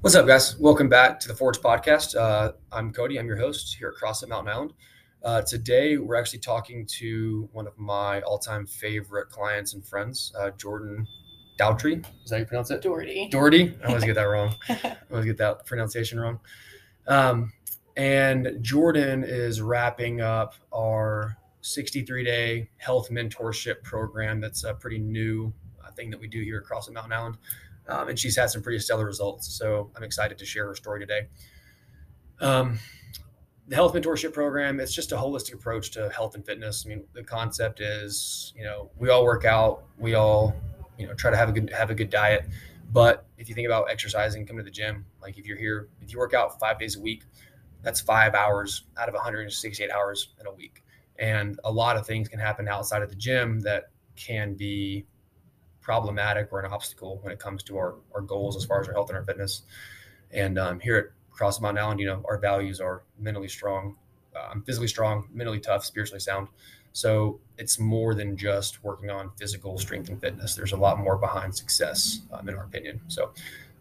What's up, guys? Welcome back to the Forge Podcast. Uh, I'm Cody. I'm your host here at CrossFit Mountain Island. Uh, today, we're actually talking to one of my all-time favorite clients and friends, uh, Jordan Doughtry. Is that how you pronounce it? Doherty. Doherty. I always get that wrong. I always get that pronunciation wrong. Um, and Jordan is wrapping up our 63 day health mentorship program. That's a pretty new uh, thing that we do here at CrossFit Mountain Island. Um, and she's had some pretty stellar results. So I'm excited to share her story today. Um, the health mentorship program, it's just a holistic approach to health and fitness. I mean, the concept is, you know, we all work out, we all, you know, try to have a good have a good diet. But if you think about exercising, coming to the gym, like if you're here, if you work out five days a week, that's five hours out of 168 hours in a week. And a lot of things can happen outside of the gym that can be problematic or an obstacle when it comes to our, our goals as far as our health and our fitness. And um, here at Cross Mountain Island, you know, our values are mentally strong, um, physically strong, mentally tough, spiritually sound. So it's more than just working on physical strength and fitness. There's a lot more behind success, um, in our opinion. So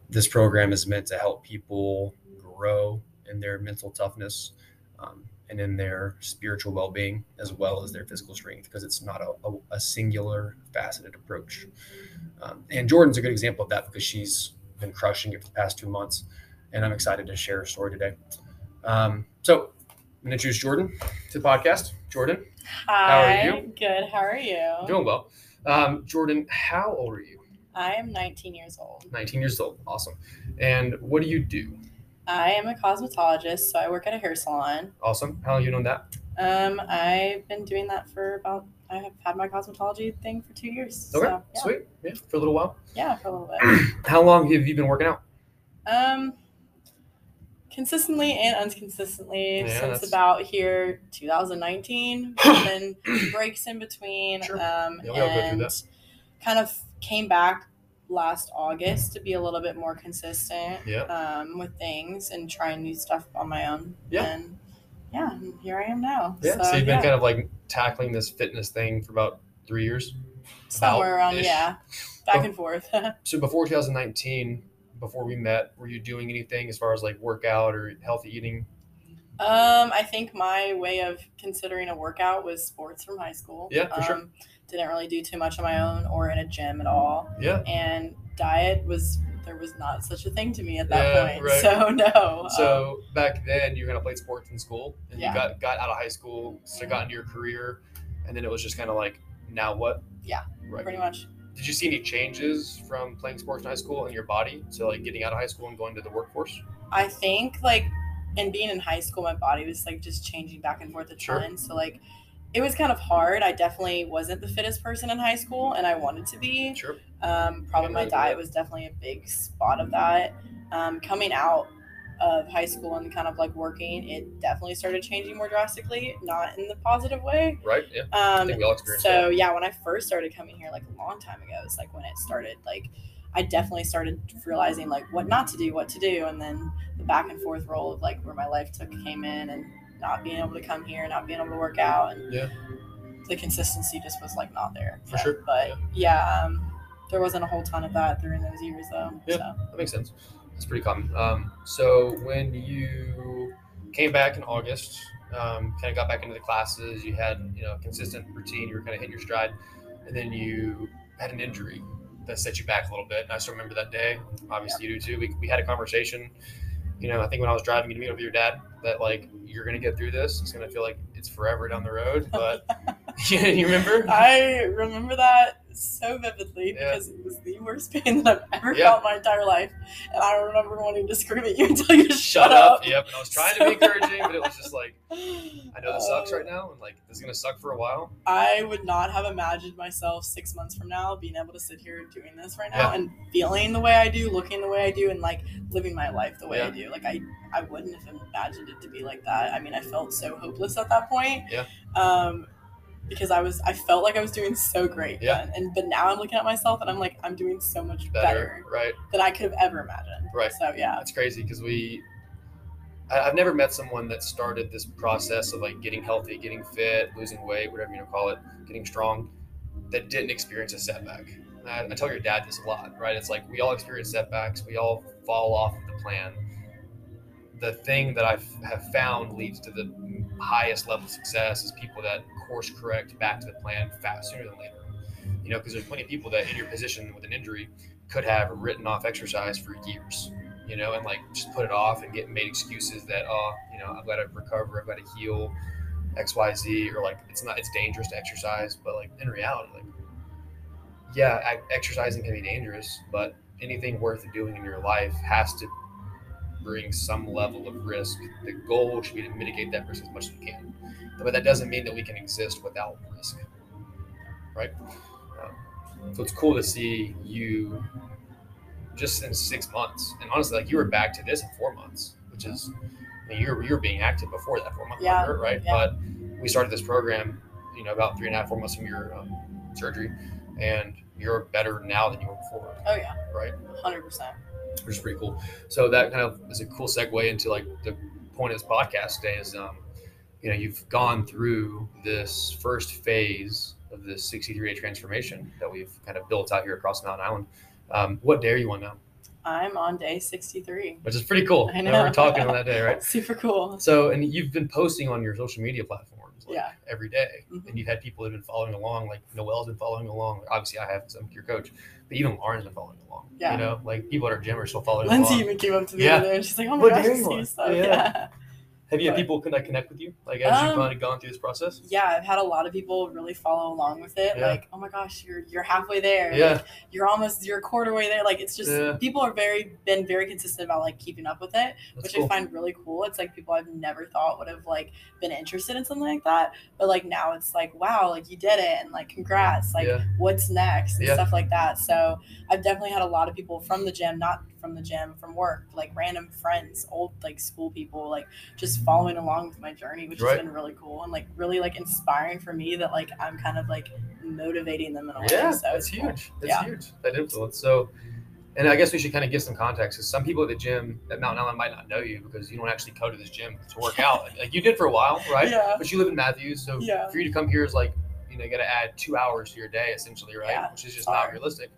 this program is meant to help people grow in their mental toughness um, and in their spiritual well-being as well as their physical strength because it's not a, a, a singular faceted approach um, and jordan's a good example of that because she's been crushing it for the past two months and i'm excited to share her story today um, so i'm going to introduce jordan to the podcast jordan Hi. How are you? Good. How are you? doing well um, jordan how old are you I am 19 years old. 19 years old awesome and what do you do I am a cosmetologist, so I work at a hair salon. awesome how long you known that Um, I've been doing that for about. I have had my cosmetology thing for two years. okay So, yeah. sweet yeah for a little while Yeah, for a little bit. how long have you been working out Um, consistently and unconsistently Yeah, since that's- about here 2019. and then breaks in between. Sure. Um, Yeah, we all go through and kind of came back last August to be a little bit more consistent. Yeah. Um, with things and trying new stuff on my own. Yeah. And yeah, here I am now. Yeah. So, you've yeah, been kind of like tackling this fitness thing for about three years. somewhere around yeah, back and forth. So before 2019, before we met, were you doing anything as far as like workout or healthy eating? Um, I think my way of considering a workout was sports from high school. Yeah, for um, sure. Didn't really do too much on my own or in a gym at all. Yeah. And diet was there was not such a thing to me at that Yeah, point. right. So no. um, So back then, you kind of played sports in school, and Yeah. you got got out of high school, so got into your career, and then it was just kind of like, now what? Yeah, Right. pretty much. Did you see any changes from playing sports in high school in your body to like getting out of high school and going to the workforce? I think like and being in high school, my body was like just changing back and forth a Sure. ton. So like it was kind of hard. I definitely wasn't the fittest person in high school, and I wanted to be. Sure. Um, probably my diet was definitely a big spot of that. Um, coming out of high school and kind of like working, it definitely started changing more drastically, not in the positive way. Right. Yeah. Um, think we all experienced so that. yeah, when I first started coming here, like a long time ago, it's like when it started, like I definitely started realizing like what not to do, what to do, and then the back and forth role of like where my life took came in and not being able to come here, not being able to work out, and Yeah. the consistency just was like not there. For sure, But yeah. yeah, um, there wasn't a whole ton of that during those years though. Yeah. So. That makes sense. It's pretty common. Um, so when you came back in August, um, kind of got back into the classes, you had you know consistent routine. You were kind of hitting your stride, and then you had an injury that set you back a little bit. And I still remember that day. Obviously, you do too. We, we had a conversation. You know, I think when I was driving you to meet up with your dad, that like you're gonna get through this. It's gonna feel like it's forever down the road, but yeah, you remember? I remember that so vividly Yeah. because it was the worst pain that I've ever Yeah. felt in my entire life. And I remember wanting to scream at you until you shut, Shut up. Yep. And I was trying to be encouraging, but it was just like I know this sucks Uh, right now, and like this is gonna suck for a while. I would not have imagined myself six months from now being able to sit here doing this right now Yeah. and feeling the way I do, looking the way I do, and like living my life the way I do. Like I, I wouldn't have imagined it to be like that. I mean, I felt so hopeless at that point. Yeah. Um, because I was, I felt like I was doing so great. Yeah. then. And but now I'm looking at myself and I'm like, I'm doing so much Better, better, right? than I could have ever imagined. Right. So yeah. it's crazy because we. I- I've never met someone that started this process of like getting healthy, getting fit, losing weight, whatever you want to call it, getting strong, that didn't experience a setback. I, I tell your dad this a lot, right? It's like we all experience setbacks, we all fall off of the plan. The thing that I have found leads to the highest level of success is people that course correct back to the plan fast sooner than later. You know, because there's plenty of people that in your position with an injury could have written off exercise for years, you know, and like just put it off and get made excuses that, oh, you know, I've got to recover, I've got to heal, X, Y, Z, or like it's not, it's dangerous to exercise. But like in reality, like, yeah, exercising can be dangerous, but anything worth doing in your life has to bring some level of risk. The goal should be to mitigate that risk as much as we can. But that doesn't mean that we can exist without risk, right? Um, so it's cool to see you just in six months. And honestly, like you were back to this in four months, which is, I mean, you're, you're being active before that four month yeah. right? Yeah. But we started this program, you know, about three and a half, four months from your um, surgery. And you're better now than you were before. Oh, yeah. Right? 100% which is pretty cool. So that kind of is a cool segue into like the point of this podcast today is, um, you know, you've gone through this first phase of this 63 day transformation that we've kind of built out here across Mountain Island. Um, what day are you on now? I'm on day 63. Which is pretty cool. I know. we are talking on that day, right? Super cool. So, and you've been posting on your social media platforms like, yeah. every day. Mhm. And you've had people that have been following along, like Noel's been following along. Obviously, I have, some your coach, even Lauren's been following along. Yeah. You know, like people at our gym are still following along. Lindsay along. even came up to me Yeah. the other day and she's like, oh my What gosh, I you see stuff. Yeah. Yeah. Have you had people connect connect with you, like as you've Um, kind of gone through this process? Yeah, I've had a lot of people really follow along with it. Yeah. Like, oh my gosh, you're you're halfway there. Yeah. Like, you're almost you're a quarter way there. Like it's just Yeah. people are very been very consistent about like keeping up with it, That's which cool. I find really cool. It's like people I've never thought would have like been interested in something like that. But like now it's like, wow, like you did it and like congrats. Like Yeah. what's next and stuff like that. So I've definitely had a lot of people from the gym, not from the gym, from work, like random friends, old like school people, like just following along with my journey, which Right. has been really cool and like really like inspiring for me that like I'm kind of like motivating them in a way. Yeah, so that's cool. huge. That's Yeah. huge. That influence. So, and I guess we should kind of give some context because some people at the gym at Mountain Island might not know you because you don't actually go to this gym to work out. Like you did for a while, right? Yeah. But you live in Matthews, so Yeah. for you to come here is like you know you got to add two hours to your day essentially, right? Yeah, Which is just not realistic.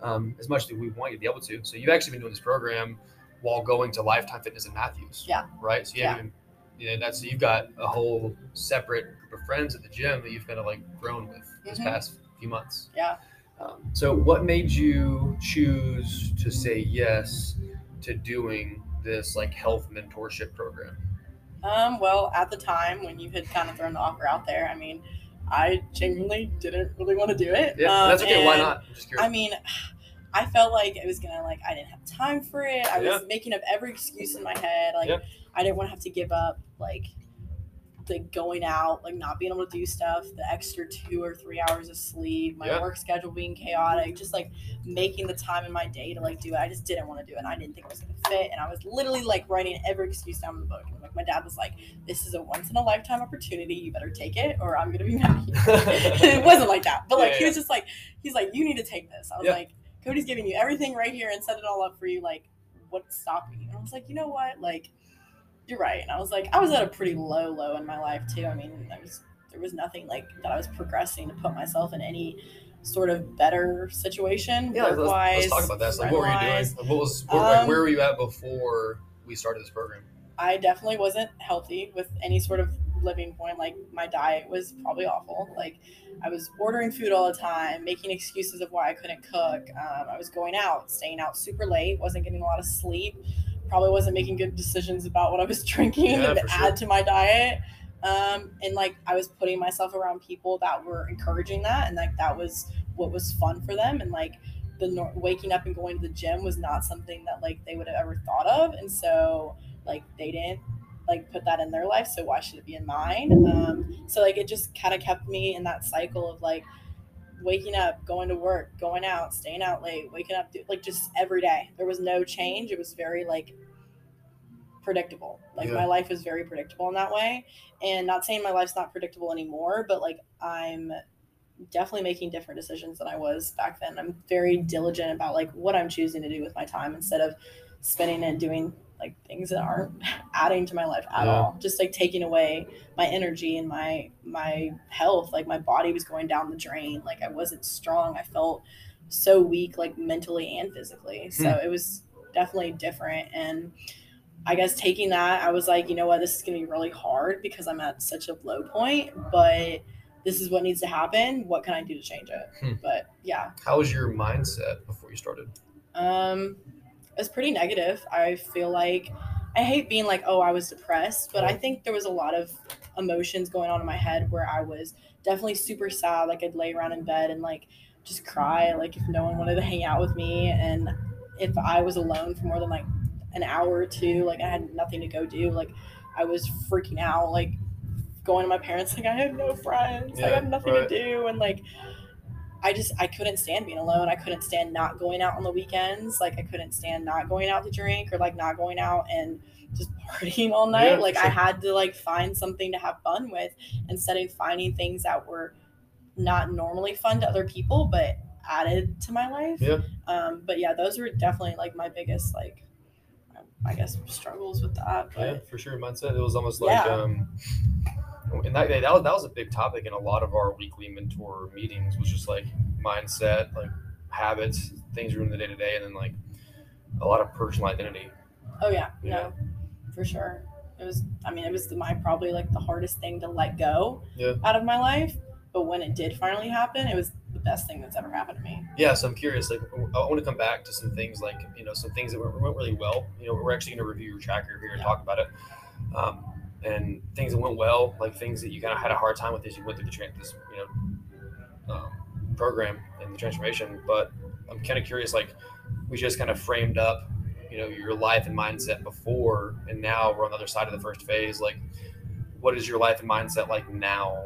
Um, as much as we want you to be able to. So you've actually been doing this program while going to Lifetime Fitness in Matthews. Yeah. Right. So you Yeah. even. You know, that's you've got a whole separate group of friends at the gym that you've kind of like grown with this Mhm. past few months. Yeah. Um, so, what made you choose to say yes to doing this like health mentorship program? Um, well, at the time when you had kind of thrown the offer out there, I mean, I genuinely didn't really want to do it. Yeah, Um, that's okay. Why not? I'm just curious. I mean, I felt like it was gonna like I didn't have time for it. I Yeah. was making up every excuse in my head. Like Yeah. I didn't want to have to give up like the going out, like not being able to do stuff, the extra two or three hours of sleep, my Yeah. work schedule being chaotic, just like making the time in my day to like do it. I just didn't want to do it. And I didn't think it was gonna fit. And I was literally like writing every excuse down in the book. And like my dad was like, This is a once in a lifetime opportunity. You better take it or I'm gonna be mad it wasn't like that. But like Yeah, he yeah. was just like, he's like, you need to take this. I was Yeah. like, Cody's giving you everything right here and set it all up for you. Like, what's stopping you? And I was like, you know what? Like, you're right. And I was like, I was at a pretty low, low in my life too. I mean, I was there was nothing like that I was progressing to put myself in any sort of better situation yeah, let's, let's talk about that. So, like, what were you doing? Like, what was where, Um, like, where were you at before we started this program? I definitely wasn't healthy with any sort of living point. Like my diet was probably awful. Like I was ordering food all the time, making excuses of why I couldn't cook. Um, I was going out, staying out super late, wasn't getting a lot of sleep. Probably wasn't making good decisions about what I was drinking Yeah, to add to my diet. Um, and like I was putting myself around people that were encouraging that, and like that was what was fun for them. And like the nor- waking up and going to the gym was not something that like they would have ever thought of, and so like they didn't like put that in their life so why should it be in mine um, so like it just kind of kept me in that cycle of like waking up going to work going out staying out late waking up like just every day there was no change it was very like predictable like Yeah. my life is very predictable in that way and not saying my life's not predictable anymore but like i'm definitely making different decisions than i was back then i'm very diligent about like what i'm choosing to do with my time instead of spending it doing like things that aren't adding to my life at Yeah. all just like taking away my energy and my my health like my body was going down the drain like i wasn't strong i felt so weak, like mentally and physically. So Hmm. it was definitely different. And I guess taking that, I was like, you know what, this is gonna be really hard because I'm at such a low point, but this is what needs to happen. What can I do to change it? Hmm. But yeah, How was your mindset before you started? um, it was pretty negative. I feel like I hate being like, oh, I was depressed, but I think there was a lot of emotions going on in my head where I was definitely super sad. Like I'd lay around in bed and like just cry, like if no one wanted to hang out with me, and if I was alone for more than like an hour or two, like I had nothing to go do, like I was freaking out, like going to my parents like I have no friends, I Yeah, have nothing right. to do, and like I just I couldn't stand being alone. I couldn't stand not going out on the weekends. Like I couldn't stand not going out to drink or like not going out and just partying all night. Yeah, like I had to like find something to have fun with instead of finding things that were not normally fun to other people but added to my life. Yeah. Um but yeah, those were definitely like my biggest like I guess struggles with that. But Yeah, for sure. Mindset. It was almost like Yeah. um and that, that was that was a big topic in a lot of our weekly mentor meetings was just like mindset, like habits, things you're doing the day to day, and then like a lot of personal identity. Oh yeah, Yeah. no, for sure. It was. I mean, it was my probably like the hardest thing to let go Yeah. out of my life. But when it did finally happen, it was the best thing that's ever happened to me. Yeah, so I'm curious. Like, I want to come back to some things, like you know, some things that went, went really well. You know, we're actually going to review your tracker here and Yeah. talk about it, um, and things that went well, like things that you kind of had a hard time with as you went through the tran this, you know, um, program and the transformation. But I'm kind of curious. Like, we just kind of framed up, you know, your life and mindset before, and now we're on the other side of the first phase. Like, what is your life and mindset like now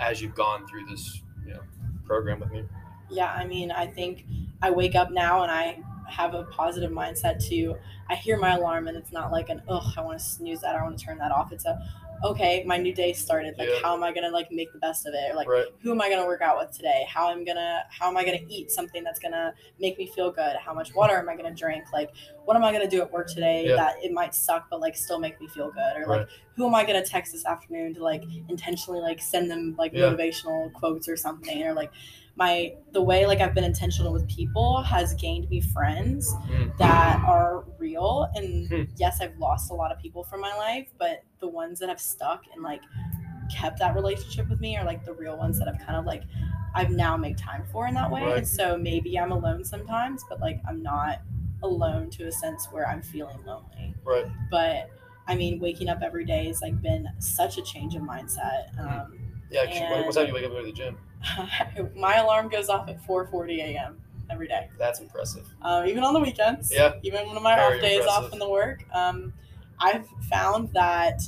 as you've gone through this, you know, program with me? Yeah, I mean, I think I wake up now and I have a positive mindset to. I hear my alarm and it's not like an ugh, I want to snooze that, I want to turn that off. It's a okay, my new day started. Like, Yeah. how am I gonna like make the best of it? Or like, right. who am I gonna work out with today? How I'm gonna how am I gonna eat something that's gonna make me feel good? How much water am I gonna drink? Like what am I gonna do at work today Yeah. that it might suck but like still make me feel good? Or like Right. who am I gonna text this afternoon to like intentionally like send them like Yeah. motivational quotes or something? Or like my the way like I've been intentional with people has gained me friends Mm. that are real and Hmm. yes i've lost a lot of people from my life but the ones that have stuck and like kept that relationship with me are like the real ones that i've kind of like i've now made time for in that way Right. and so maybe i'm alone sometimes but like i'm not alone to a sense where i'm feeling lonely Right. but i mean waking up every day has like been such a change of mindset um, Yeah. actually, And- time do you wake up and go to the gym? my alarm goes off at 4.40 a.m every day That's impressive. um, even on the weekends. Yeah. Even when one of my Very off days off impressive. in the work. Um, I've found that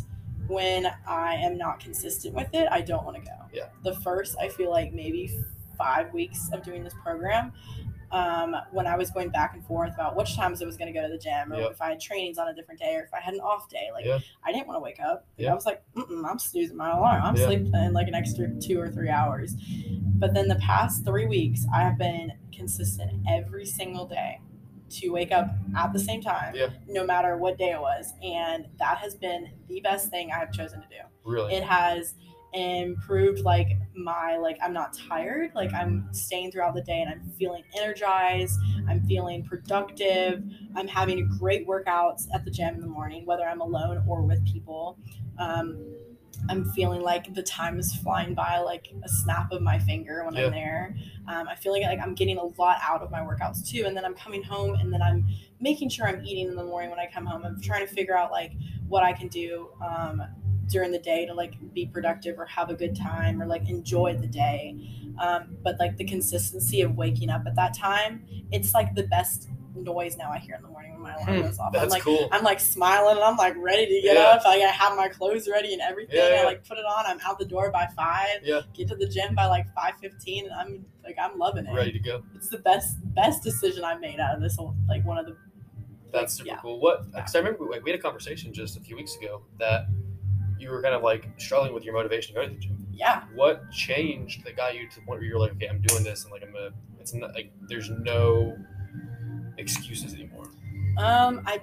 when I am not consistent with it, I don't want to go. Yeah. The first, I feel like maybe five weeks of doing this program, um, when I was going back and forth about which times I was going to go to the gym, or Yeah. if I had trainings on a different day, or if I had an off day, like Yeah. I didn't want to wake up. Yeah. I was like, Mm-mm, I'm snoozing my alarm. I'm Yeah. sleeping like an extra two or three hours. But then the past three weeks, I have been consistent every single day to wake up at the same time, Yeah. no matter what day it was. And that has been the best thing I have chosen to do. Really. It has improved like my like I'm not tired, like I'm staying throughout the day and I'm feeling energized, I'm feeling productive, I'm having great workouts at the gym in the morning, whether I'm alone or with people. Um, I'm feeling like the time is flying by like a snap of my finger when Yeah. I'm there. Um, I feel like, like I'm getting a lot out of my workouts too. And then I'm coming home and then I'm making sure I'm eating in the morning when I come home. I'm trying to figure out like what I can do um, during the day to like be productive or have a good time or like enjoy the day. Um, but like the consistency of waking up at that time, it's like the best noise now I hear in the morning when my alarm Hmm, goes off. I'm like, cool. I'm like smiling and I'm like ready to get Yeah. up. Like I have my clothes ready and everything. Yeah, yeah. I like put it on. I'm out the door by five. Yeah. Get to the gym by like five fifteen, and I'm like I'm loving it. Ready to go. It's the best best decision I made out of this whole like one of the That's super Yeah. cool. What? Because I remember like, we had a conversation just a few weeks ago that you were kind of like struggling with your motivation to go to the gym. yeah What changed that got you to the point where you're like, okay, I'm doing this, and like I'm gonna. It's not like there's no excuses anymore. Um, I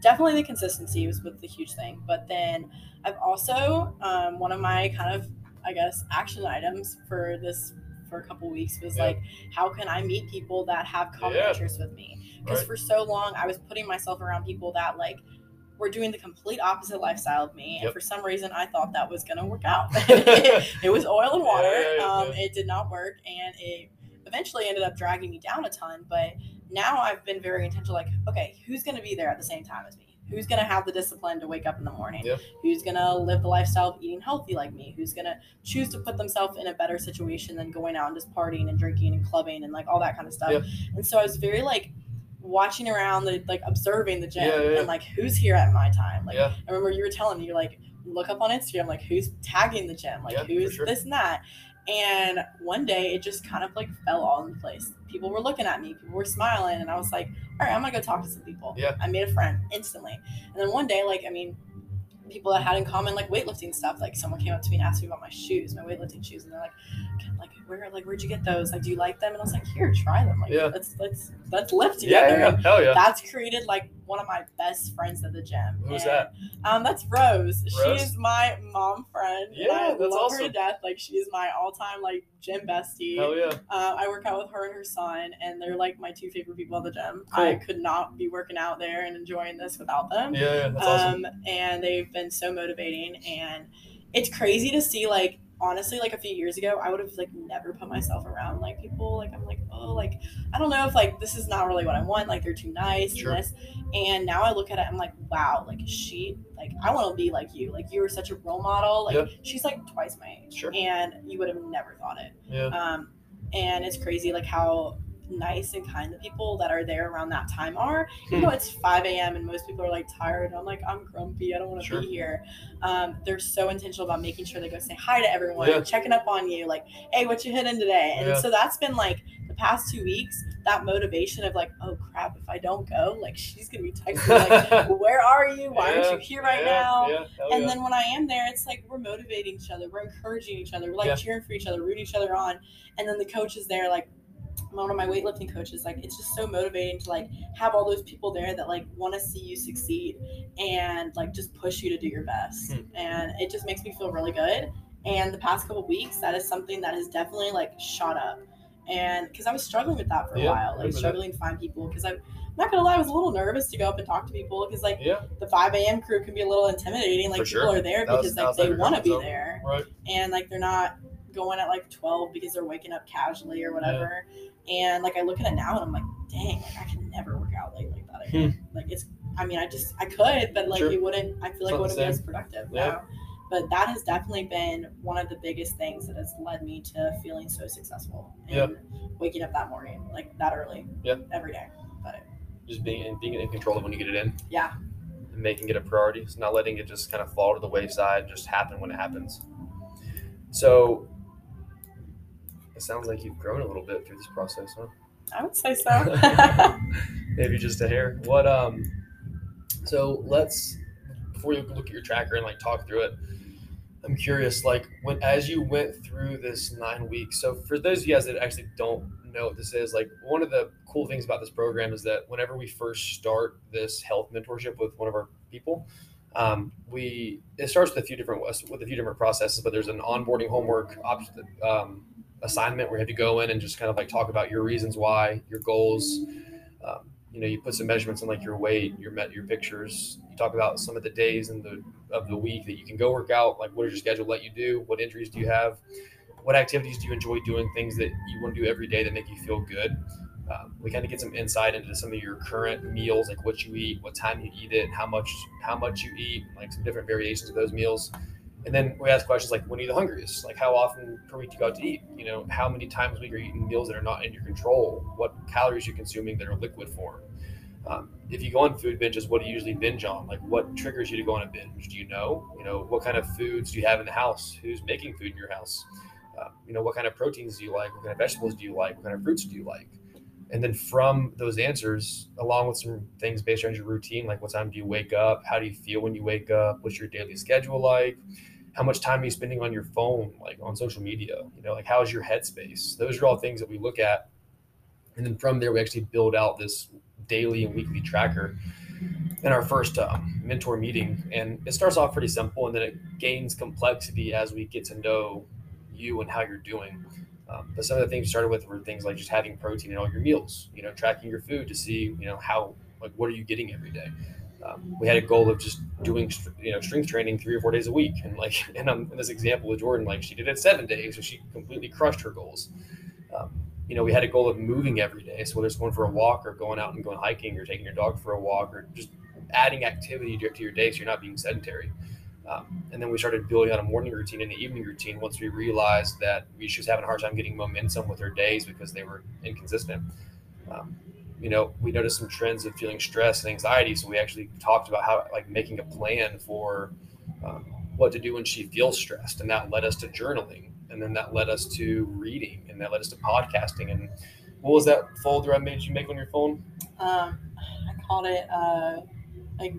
definitely the consistency was with the huge thing, but then I've also um, one of my kind of I guess action items for this for a couple weeks was Yeah. like, how can I meet people that have common Yeah. interests with me? Because Right. for so long, I was putting myself around people that like were doing the complete opposite lifestyle of me, and for some reason, I thought that was gonna work out. it was oil and water. Yeah, yeah, um, yeah. It did not work, and it eventually ended up dragging me down a ton. But now I've been very intentional. Like, okay, who's gonna be there at the same time as me? Who's gonna have the discipline to wake up in the morning? Who's gonna live the lifestyle of eating healthy like me? Who's gonna choose to put themselves in a better situation than going out and just partying and drinking and clubbing and like all that kind of stuff? And so I was very like watching around the like observing the gym Yeah, yeah, yeah. and like who's here at my time. Like I remember you were telling me you're like look up on Instagram like who's tagging the gym, like who's sure. this and that. And one day it just kind of like fell all in place. People were looking at me, people were smiling, and I was like, all right, I'm gonna go talk to some people. Yeah. I made a friend instantly. And then one day, like, I mean, people that had in common like weightlifting stuff, like someone came up to me and asked me about my shoes, my weightlifting shoes, and they're like, like where like where'd you get those? Like, do you like them? And I was like, here, try them. Like Yeah. let's let's let's lift yeah, together. yeah, hell yeah. That's created like one of my best friends at the gym. Who's And, that? Um, that's Rose. Rose? She's my mom friend. Yeah, I that's love her to death. Like she's my all-time like gym bestie. Hell yeah. Uh, I work out with her and her son, and they're like my two favorite people at the gym. Cool. I could not be working out there and enjoying this without them. Yeah, yeah, that's awesome. Um, and they've been so motivating, and it's crazy to see like honestly like a few years ago i would have like never put myself around like people like i'm like oh like i don't know if like this is not really what i want like they're too nice Sure. and this and now i look at it i'm like wow like she like i want to be like you like you were such a role model like Yep. she's like twice my age Sure. and you would have never thought it Yeah, um, and it's crazy like how nice and kind the people that are there around that time are. You Hmm. know, it's 5 a.m. and most people are like tired. I'm like, I'm grumpy. I don't want to Sure. be here. Um, they're so intentional about making sure they go say hi to everyone, Yeah. checking up on you, like, hey, what you hitting today? And Yeah. so that's been like the past two weeks, that motivation of like, oh crap, if I don't go, like she's gonna be texting like, where are you? Why aren't you here right yeah, now? Yeah, and yeah. then when I am there, it's like we're motivating each other, we're encouraging each other, we're like Yeah. cheering for each other, rooting each other on. And then the coach is there, like one of my weightlifting coaches, like it's just so motivating to like have all those people there that like want to see you succeed and like just push you to do your best. Hmm. And it just makes me feel really good. And the past couple weeks, that is something that has definitely like shot up. And because I was struggling with that for a Yeah, while, like that. struggling to find people. Because I'm not gonna lie, I was a little nervous to go up and talk to people because like yeah, the 5 a.m. crew can be a little intimidating. Like For people sure. are there That because that like they want to be there, right. and like they're not going at like 12 because they're waking up casually or whatever. And like I look at it now and I'm like, dang, like I can never work out late like that again. Like it's, I mean, I just I could, but like Hmm. Sure. it wouldn't. I feel like it wouldn't be as productive. Yeah. now. But that has definitely been one of the biggest things that has led me to feeling so successful and Yeah. waking up that morning like that early. Yeah. Every day. But Just being in, being in control of when you get it in. yeah. and making it a priority. So not letting it just kind of fall to the wayside, just happen when it happens. So it sounds like you've grown a little bit through this process, huh? I would say so. Maybe just a hair. What um so let's before you look at your tracker and like talk through it, I'm curious, like when as you went through this nine weeks. So for those of you guys that actually don't know what this is, like one of the cool things about this program is that whenever we first start this health mentorship with one of our people, um, we it starts with a few different with a few different processes, but there's an onboarding homework um, assignment where you have to go in and just kind of like talk about your reasons why, your goals. Um, you know, you put some measurements on like your weight, your met your pictures. You talk about some of the days and the of the week that you can go work out. Like, what does your schedule let you do? What injuries do you have? What activities do you enjoy doing? Things that you want to do every day that make you feel good. Um, we kind of get some insight into some of your current meals, like what you eat, what time you eat it, how much how much you eat, like some different variations of those meals. And then we ask questions like, when are you the hungriest? Like, how often per week do you go out to eat? You know, how many times a week are you eating meals that are not in your control? What calories you're you consuming that are liquid form? Um, if you go on food binges, what do you usually binge on? Like, what triggers you to go on a binge? Do you know? You know, what kind of foods do you have in the house? Who's making food in your house? Uh, you know, what kind of proteins do you like? What kind of vegetables do you like? What kind of fruits do you like? And then from those answers, along with some things based around your routine, like what time do you wake up? How do you feel when you wake up? What's your daily schedule like? How much time are you spending on your phone, like on social media? You know, like how's your headspace? Those are all things that we look at. And then from there, we actually build out this daily and weekly tracker in our first um, mentor meeting. And it starts off pretty simple and then it gains complexity as we get to know you and how you're doing. Um, but some of the things we started with were things like just having protein in all your meals, you know, tracking your food to see, you know, how, like, what are you getting every day? Um, we had a goal of just doing, you know, strength training three or four days a week. And like, and I'm in this example with Jordan, like she did it seven days. So she completely crushed her goals. Um, you know, we had a goal of moving every day. So whether it's going for a walk or going out and going hiking or taking your dog for a walk or just adding activity to your day so you're not being sedentary. Um, and then we started building on a morning routine and an evening routine once we realized that we was having a hard time getting momentum with her days because they were inconsistent. Um, you know, we noticed some trends of feeling stress and anxiety. So we actually talked about how, like, making a plan for um, what to do when she feels stressed. And that led us to journaling. And then that led us to reading. And that led us to podcasting. And what was that folder I made you make on your phone? Um, I called it uh, like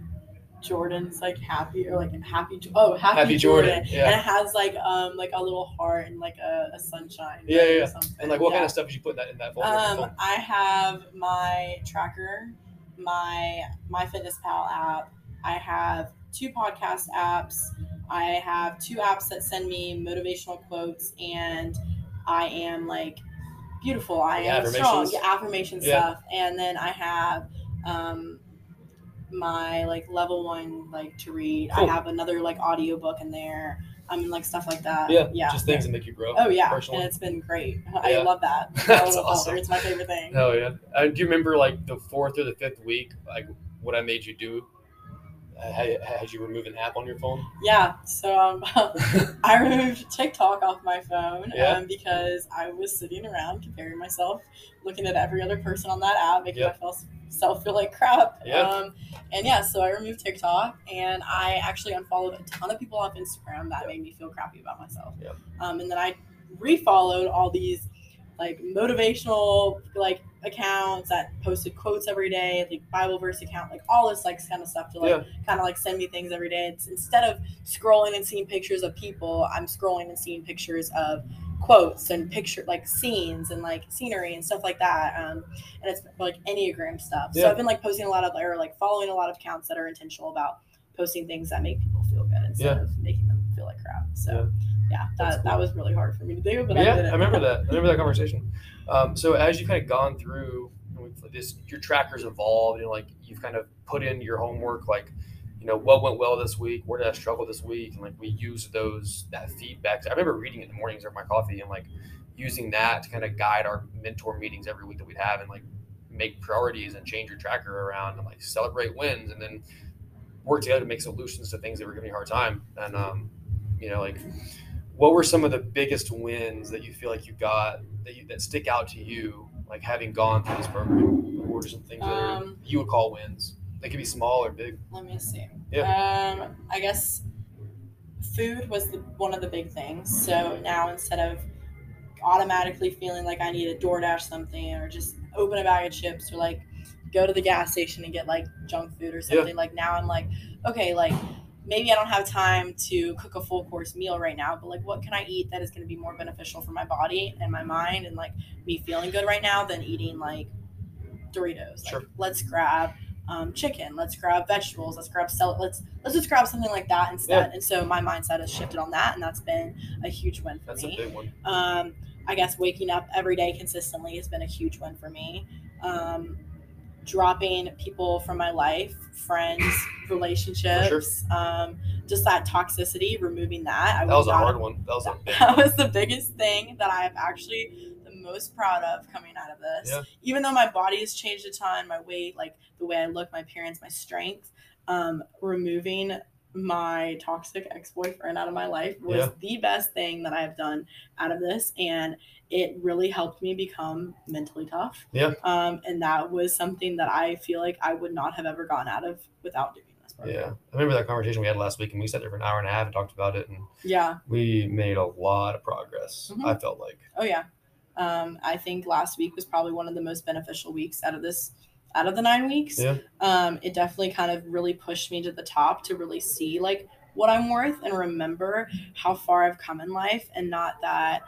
Jordan's like happy or like happy oh happy, Happy Jordan, yeah. and it has like um like a little heart and like a, a sunshine Yeah, yeah. something. And like, what yeah. kind of stuff did you put in that in that folder? Um. I have my tracker, my MyFitnessPal app. I have two podcast apps. I have two apps that send me motivational quotes, and I am like beautiful. I Like am strong. Yeah, affirmation Yeah. stuff. And then I have um my like level one like to read. Cool. I have another like audiobook in there. I mean like stuff like that. yeah, Yeah. just things that make you grow. Oh yeah, personally. and it's been great. I Yeah. love that. That's awesome. It's my favorite thing. Hell yeah! Uh, do you remember like the fourth or the fifth week, like what I made you do? Uh, had, you remove an app on your phone? Yeah. So um, I removed TikTok off my phone Yeah. um, because I was sitting around comparing myself, looking at every other person on that app, making Yeah. myself feel like crap. Yeah. Um, and yeah, so I removed TikTok and I actually unfollowed a ton of people off Instagram that Yeah. made me feel crappy about myself. Yeah. Um, and then I refollowed all these like motivational like accounts that posted quotes every day, like Bible verse account, like all this like kind of stuff to like Yeah. kind of like send me things every day. It's instead of scrolling and seeing pictures of people, I'm scrolling and seeing pictures of quotes and picture like scenes and like scenery and stuff like that. Um, and it's like Enneagram stuff. So I've been like posting a lot of or like following a lot of accounts that are intentional about posting things that make people feel good instead Yeah. of making them feel like crap. So yeah, that, cool. that was really hard for me to do, but I yeah, did it. I remember that. I remember that conversation. Um, so as you've kind of gone through this, your trackers evolved, and like you've kind of put in your homework, like you know what went well this week, where did I struggle this week, and like we use those that feedback. I remember reading it in the mornings over my coffee, and like using that to kind of guide our mentor meetings every week that we'd have, and like make priorities and change your tracker around, and like celebrate wins, and then work together to make solutions to things that were giving you a hard time, and um, you know like what were some of the biggest wins that you feel like you got that you, that stick out to you, like having gone through this program? What were some things that are, Um, you would call wins? They could be small or big. Let me see. Yeah. Um, I guess food was the, one of the big things. So now instead of automatically feeling like I need to DoorDash something or just open a bag of chips or like go to the gas station and get like junk food or something, like now I'm like, okay, like maybe I don't have time to cook a full course meal right now, but like what can I eat that is going to be more beneficial for my body and my mind and like me feeling good right now than eating like Doritos. Like, Sure. let's grab um, chicken. Let's grab vegetables. Let's grab cell. Let's let's just grab something like that instead. And so my mindset has shifted on that, and that's been a huge win for That's a me. big one. Um, I guess waking up every day consistently has been a huge win for me. Um, dropping people from my life, friends, relationships, um, just that toxicity, removing that. I That was a hard one. That was a that one. was the biggest thing that I have actually most proud of coming out of this. Yeah. Even though my body has changed a ton, my weight, like the way I look, my appearance, my strength, um, removing my toxic ex-boyfriend out of my life was Yeah. the best thing that I have done out of this and it really helped me become mentally tough. Yeah. Um, and that was something that I feel like I would not have ever gone out of without doing this program. Yeah, I remember that conversation we had last week, and we sat there for an hour and a half and talked about it, and Yeah. we made a lot of progress. Mhm. I felt like. Oh yeah. Um, I think last week was probably one of the most beneficial weeks out of this out of the nine weeks. Yeah. Um, it definitely kind of really pushed me to the top to really see like what I'm worth and remember how far I've come in life and not that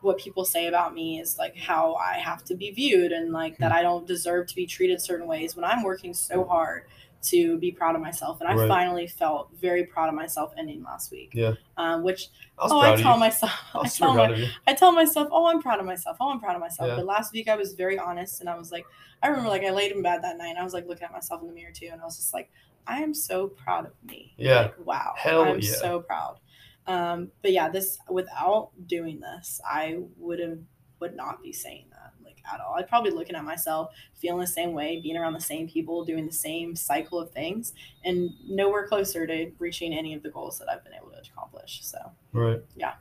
what people say about me is like how I have to be viewed and like that Hmm. I don't deserve to be treated certain ways when I'm working so hard to be proud of myself. And I Right. finally felt very proud of myself ending last week. Yeah. Um, which I oh, I tell myself, I I tell, my. I tell myself, oh, I'm proud of myself. Oh, I'm proud of myself. Yeah. But last week I was very honest and I was like, I remember like I laid in bed that night and I was like looking at myself in the mirror too, and I was just like, I am so proud of me. Yeah. Like, wow. Hell I'm yeah. so proud. Um, but yeah, this without doing this, I would have would not be saying that at all. I'd probably looking at myself, feeling the same way, being around the same people, doing the same cycle of things, and nowhere closer to reaching any of the goals that I've been able to accomplish. So Right. Yeah.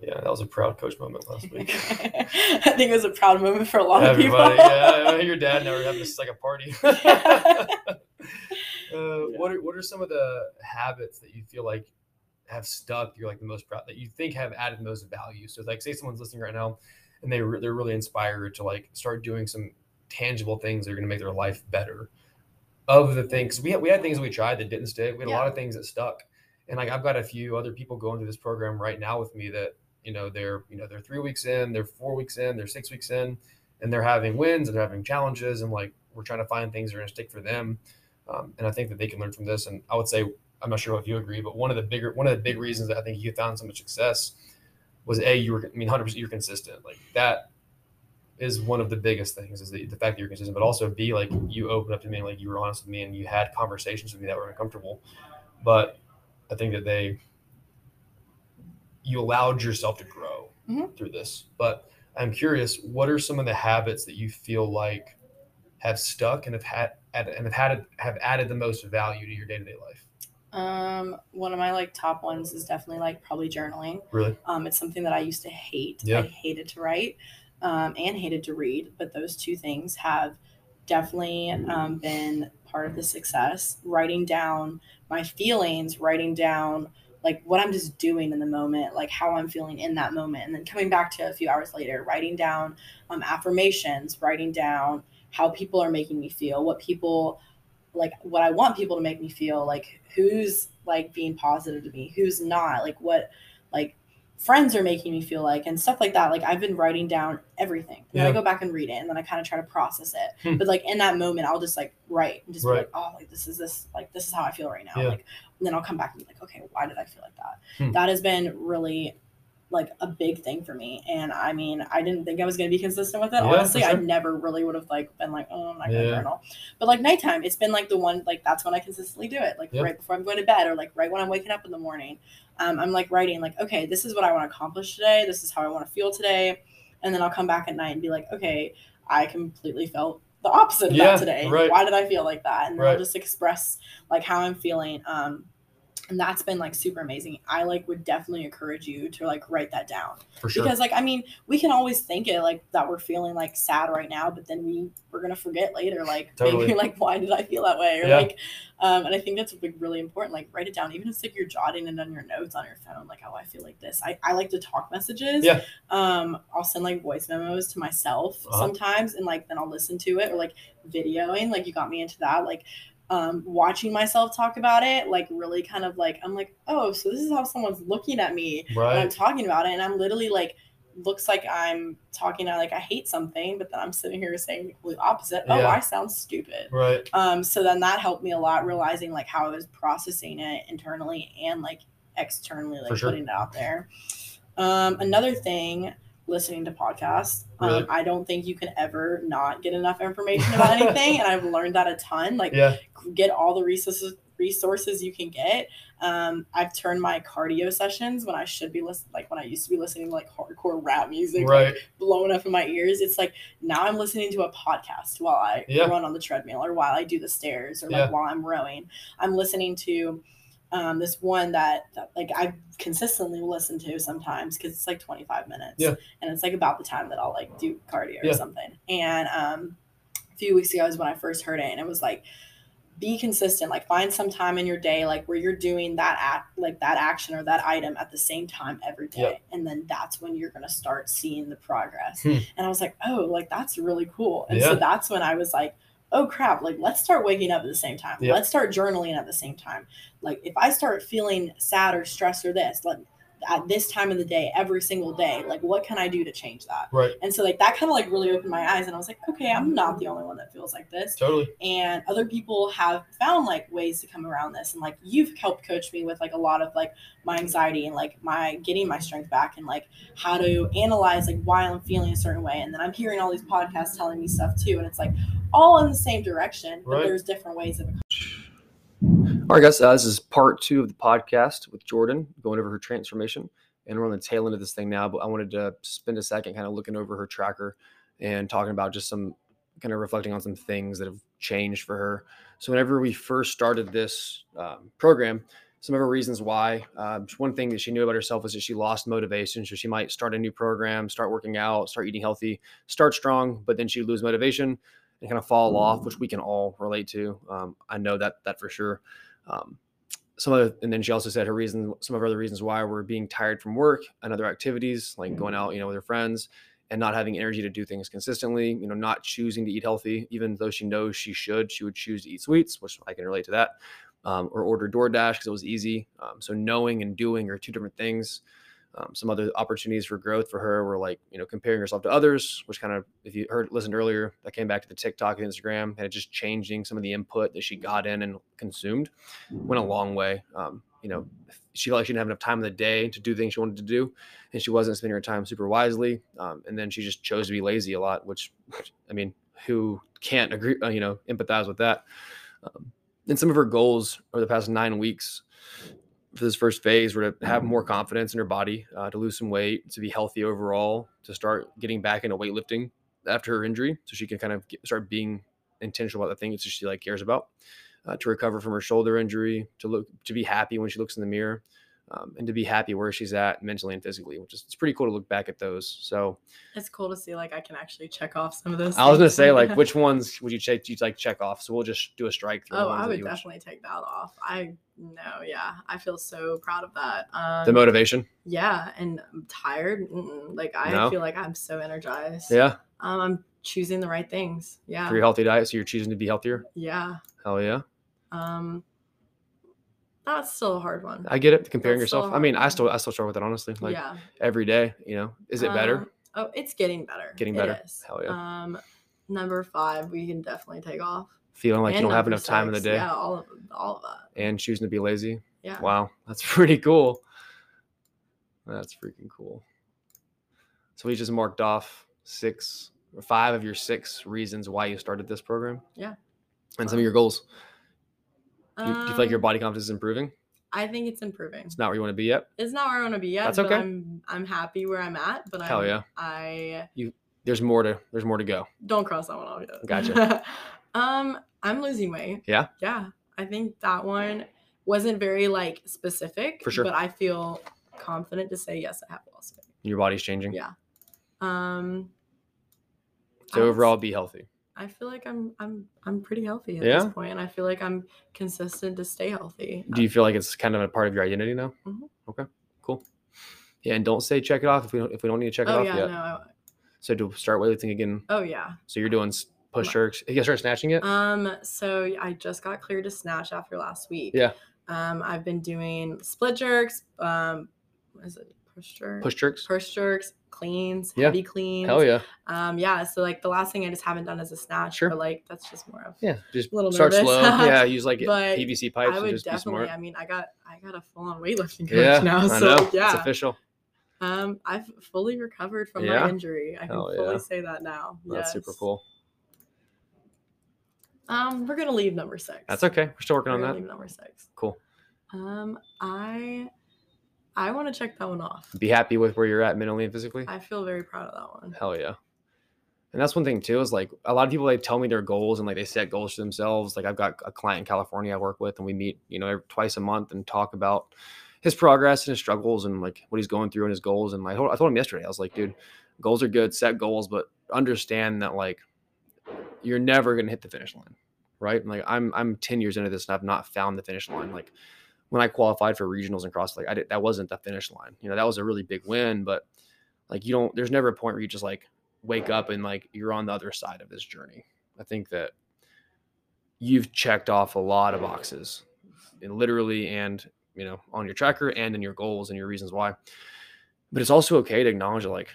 Yeah, that was a proud coach moment last week. I think it was a proud moment for a lot of people. Yeah, your dad and I were having this like a party. uh, what are what are some of the habits that you feel like have stuck? You're like the most proud that you think have added the most value. So like, say someone's listening right now, and they re- they're really inspired to like start doing some tangible things that are going to make their life better. Of the things we had, we had things we tried that didn't stick. We had a lot of things that stuck, and like I've got a few other people going through this program right now with me that you know they're you know they're three weeks in, they're four weeks in, they're six weeks in, and they're having wins and they're having challenges, and like we're trying to find things that are going to stick for them. Um, and I think that they can learn from this. And I would say I'm not sure if you agree, but one of the bigger one of the big reasons that I think you found so much success was a you were I mean 100 percent you're consistent like that is one of the biggest things is the, the fact that you're consistent, but also B, like you opened up to me, like you were honest with me and you had conversations with me that were uncomfortable. But I think that they, you allowed yourself to grow Mhm. through this. But I'm curious, what are some of the habits that you feel like have stuck and have had and have had have added the most value to your day to day life? Um, one of my like top ones is definitely like probably journaling. Really? Um, it's something that I used to hate. Yeah. I hated to write, um, and hated to read. But those two things have definitely um, been part of the success. Writing down my feelings, writing down like what I'm just doing in the moment, like how I'm feeling in that moment, and then coming back to a few hours later, writing down um, affirmations, writing down how people are making me feel, what people like what I want people to make me feel, like who's like being positive to me, who's not, like what like friends are making me feel like and stuff like that. Like I've been writing down everything. And then I go back and read it and then I kind of try to process it. Hmm. But like in that moment I'll just like write and just Right. be like, oh like this is this like this is how I feel right now. Yeah. Like and then I'll come back and be like, okay, why did I feel like that? Hmm. That has been really like a big thing for me. And I mean, I didn't think I was gonna be consistent with it. Yeah, Honestly, for I never really would have like been like, oh, I'm not gonna Yeah. journal. But like nighttime, it's been like the one like that's when I consistently do it. Like Yeah. right before I'm going to bed or like right when I'm waking up in the morning. Um, I'm like writing like, okay, this is what I want to accomplish today. This is how I want to feel today. And then I'll come back at night and be like, okay, I completely felt the opposite of Yeah, that today. right. Why did I feel like that? And then Right. I'll just express like how I'm feeling. Um, and that's been like super amazing. I like would definitely encourage you to like write that down For sure. because like I mean we can always think it like that we're feeling like sad right now, but then we we're gonna forget later like Totally. maybe like why did I feel that way or Yeah. like um and I think that's like really important like write it down even if it's like you're jotting it on your notes on your phone like oh I feel like this I, I like to talk messages Yeah. um I'll send like voice memos to myself Uh-huh. sometimes and like then I'll listen to it or like videoing like you got me into that like um, watching myself talk about it, like really kind of like I'm like, oh, so this is how someone's looking at me when I'm talking about it, and I'm literally like, looks like I'm talking out like I hate something, but then I'm sitting here saying the complete opposite. Oh, Yeah. I sound stupid. Right. Um, so then that helped me a lot, realizing like how I was processing it internally and like externally, like sure. putting it out there. Um, another thing, listening to podcasts. Really? Um, I don't think you can ever not get enough information about anything, and I've learned that a ton. Like Yeah. get all the resources resources you can get. Um, I've turned my cardio sessions when I should be listening, like when I used to be listening to like hardcore rap music, like, Right. blowing up in my ears. It's like now I'm listening to a podcast while I Yeah. run on the treadmill or while I do the stairs or like Yeah. while I'm rowing. I'm listening to um, this one that, that like I consistently listen to sometimes because it's like 25 minutes. Yeah. And it's like about the time that I'll like do cardio or something. And um, a few weeks ago is when I first heard it, and it was like be consistent like find some time in your day like where you're doing that act like that action or that item at the same time every day Yep. and then that's when you're going to start seeing the progress Hmm. and i was like oh like that's really cool and so that's when i was like oh crap like let's start waking up at the same time Yep. let's start journaling at the same time like if i start feeling sad or stressed or this like at this time of the day every single day like what can i do to change that Right. and so like that kind of like really opened my eyes and i was like okay i'm not the only one that feels like this Totally. and other people have found like ways to come around this and like you've helped coach me with like a lot of like my anxiety and like my getting my strength back and like how to analyze like why i'm feeling a certain way and then i'm hearing all these podcasts telling me stuff too and it's like all in the same direction but Right. there's different ways of All right, guys. Uh, this is part two of the podcast with Jordan, going over her transformation. And we're on the tail end of this thing now, but I wanted to spend a second kind of looking over her tracker and talking about just some kind of reflecting on some things that have changed for her. So, whenever we first started this um, program, some of her reasons why, uh, one thing that she knew about herself was that she lost motivation. So, she might start a new program, start working out, start eating healthy, start strong, but then she'd lose motivation and kind of fall off, which we can all relate to. Um, I know that that for sure. Um, some other, and then she also said her reason, some of her other reasons why we're being tired from work and other activities, like going out, you know, with her friends, and not having energy to do things consistently. You know, not choosing to eat healthy, even though she knows she should. She would choose to eat sweets, which I can relate to that, um, or order DoorDash because it was easy. Um, so knowing and doing are two different things. Um, some other opportunities for growth for her were like you know comparing herself to others, which kind of if you heard listened earlier, that came back to the TikTok and Instagram, and it just changing some of the input that she got in and consumed went a long way. Um, you know, she felt like she didn't have enough time in the day to do things she wanted to do, and she wasn't spending her time super wisely. Um, and then she just chose to be lazy a lot, which I mean, who can't agree? Uh, you know, empathize with that. Um, and some of her goals over the past nine weeks for this first phase were to have more confidence in her body, uh, to lose some weight, to be healthy overall, to start getting back into weightlifting after her injury, so she can kind of get, start being intentional about the things that she like cares about, uh, to recover from her shoulder injury, to look to be happy when she looks in the mirror, um, and to be happy where she's at mentally and physically, which is it's pretty cool to look back at those. So it's cool to see like i can actually check off some of those I was gonna say like which ones would you check? Do you like check off? So we'll just do a strike through. Oh, I would definitely take that off. I know, yeah. I feel so proud of that. Um, the motivation. yeah, and I'm tired. Mm-mm. Like I No? feel like I'm so energized. Yeah, Um, I'm choosing the right things. Yeah. for your healthy diet, so you're choosing to be healthier. Yeah. Hell yeah. Um, that's still a hard one. I get it. Comparing That's yourself. I mean, I still I still struggle with it honestly. Like yeah. every day, you know. Is it better? Um, oh, it's getting better. Getting better? Hell yeah. Um, number five, we can definitely take off. Feeling like you don't have enough time in the day Yeah, all of all of that. and choosing to be lazy. Yeah. Wow, that's pretty cool. That's freaking cool. So we just marked off six or five of your six reasons why you started this program. Yeah. And some of your goals. Do you, do you feel like your Um, body confidence is improving? I think it's improving. It's not where you want to be yet. It's not where I want to be yet. That's but okay. I'm I'm happy where I'm at. But Hell I'm, yeah. I you There's more to there's more to go. don't cross that one off yet. Gotcha. um, I'm losing weight. Yeah? Yeah. I think that one wasn't very like specific. For sure. But I feel confident to say yes, I have lost weight. Your body's changing. Yeah. Um, So overall, be healthy. I feel like I'm I'm I'm pretty healthy at Yeah? this point, and I feel like I'm consistent to stay healthy. Do you feel like it's kind of a part of your identity now? Mhm. Okay, cool. Yeah, and don't say check it off if we don't if we don't need to check it oh off yeah, yet. no. So to start weightlifting again. Oh yeah. So you're doing push jerks. You guys start snatching it. Um, so I just got cleared to snatch after last week. Yeah. Um, I've been doing split jerks. Um, what is it push jerks? push jerks. push jerks, cleans, Yeah. heavy cleans. Hell yeah. Um, yeah. So like the last thing I just haven't done is a snatch. Sure. But like that's just more of. Yeah, just A little start nervous. slow. yeah, use like But PVC pipes I would definitely. I mean, I got I got a full on weightlifting coach Yeah, now. So know. It's yeah. official. Um, I've fully recovered from Yeah? my injury. I can Hell fully yeah. say that now. That's super cool. Um, we're gonna leave number six. That's okay. We're still working We're on that. leave number six. Cool. Um, I I want to check that one off. Be happy with where you're at mentally and physically. I feel very proud of that one. Hell yeah. And that's one thing too is like a lot of people they tell me their goals and like they set goals for themselves. Like I've got a client in California I work with and we meet, you know, every, twice a month and talk about his progress and his struggles and like what he's going through and his goals. And I told, I told him yesterday, I was like, dude, goals are good, set goals, but understand that like you're never gonna hit the finish line. Right. And like I'm I'm 10 years into this and I've not found the finish line. Like when I qualified for regionals and cross, like I did that wasn't the finish line. You know, that was a really big win, but like you don't there's never a point where you just like wake up and like you're on the other side of this journey. I think that you've checked off a lot of boxes, and literally and you know, on your tracker and in your goals and your reasons why. But it's also okay to acknowledge that like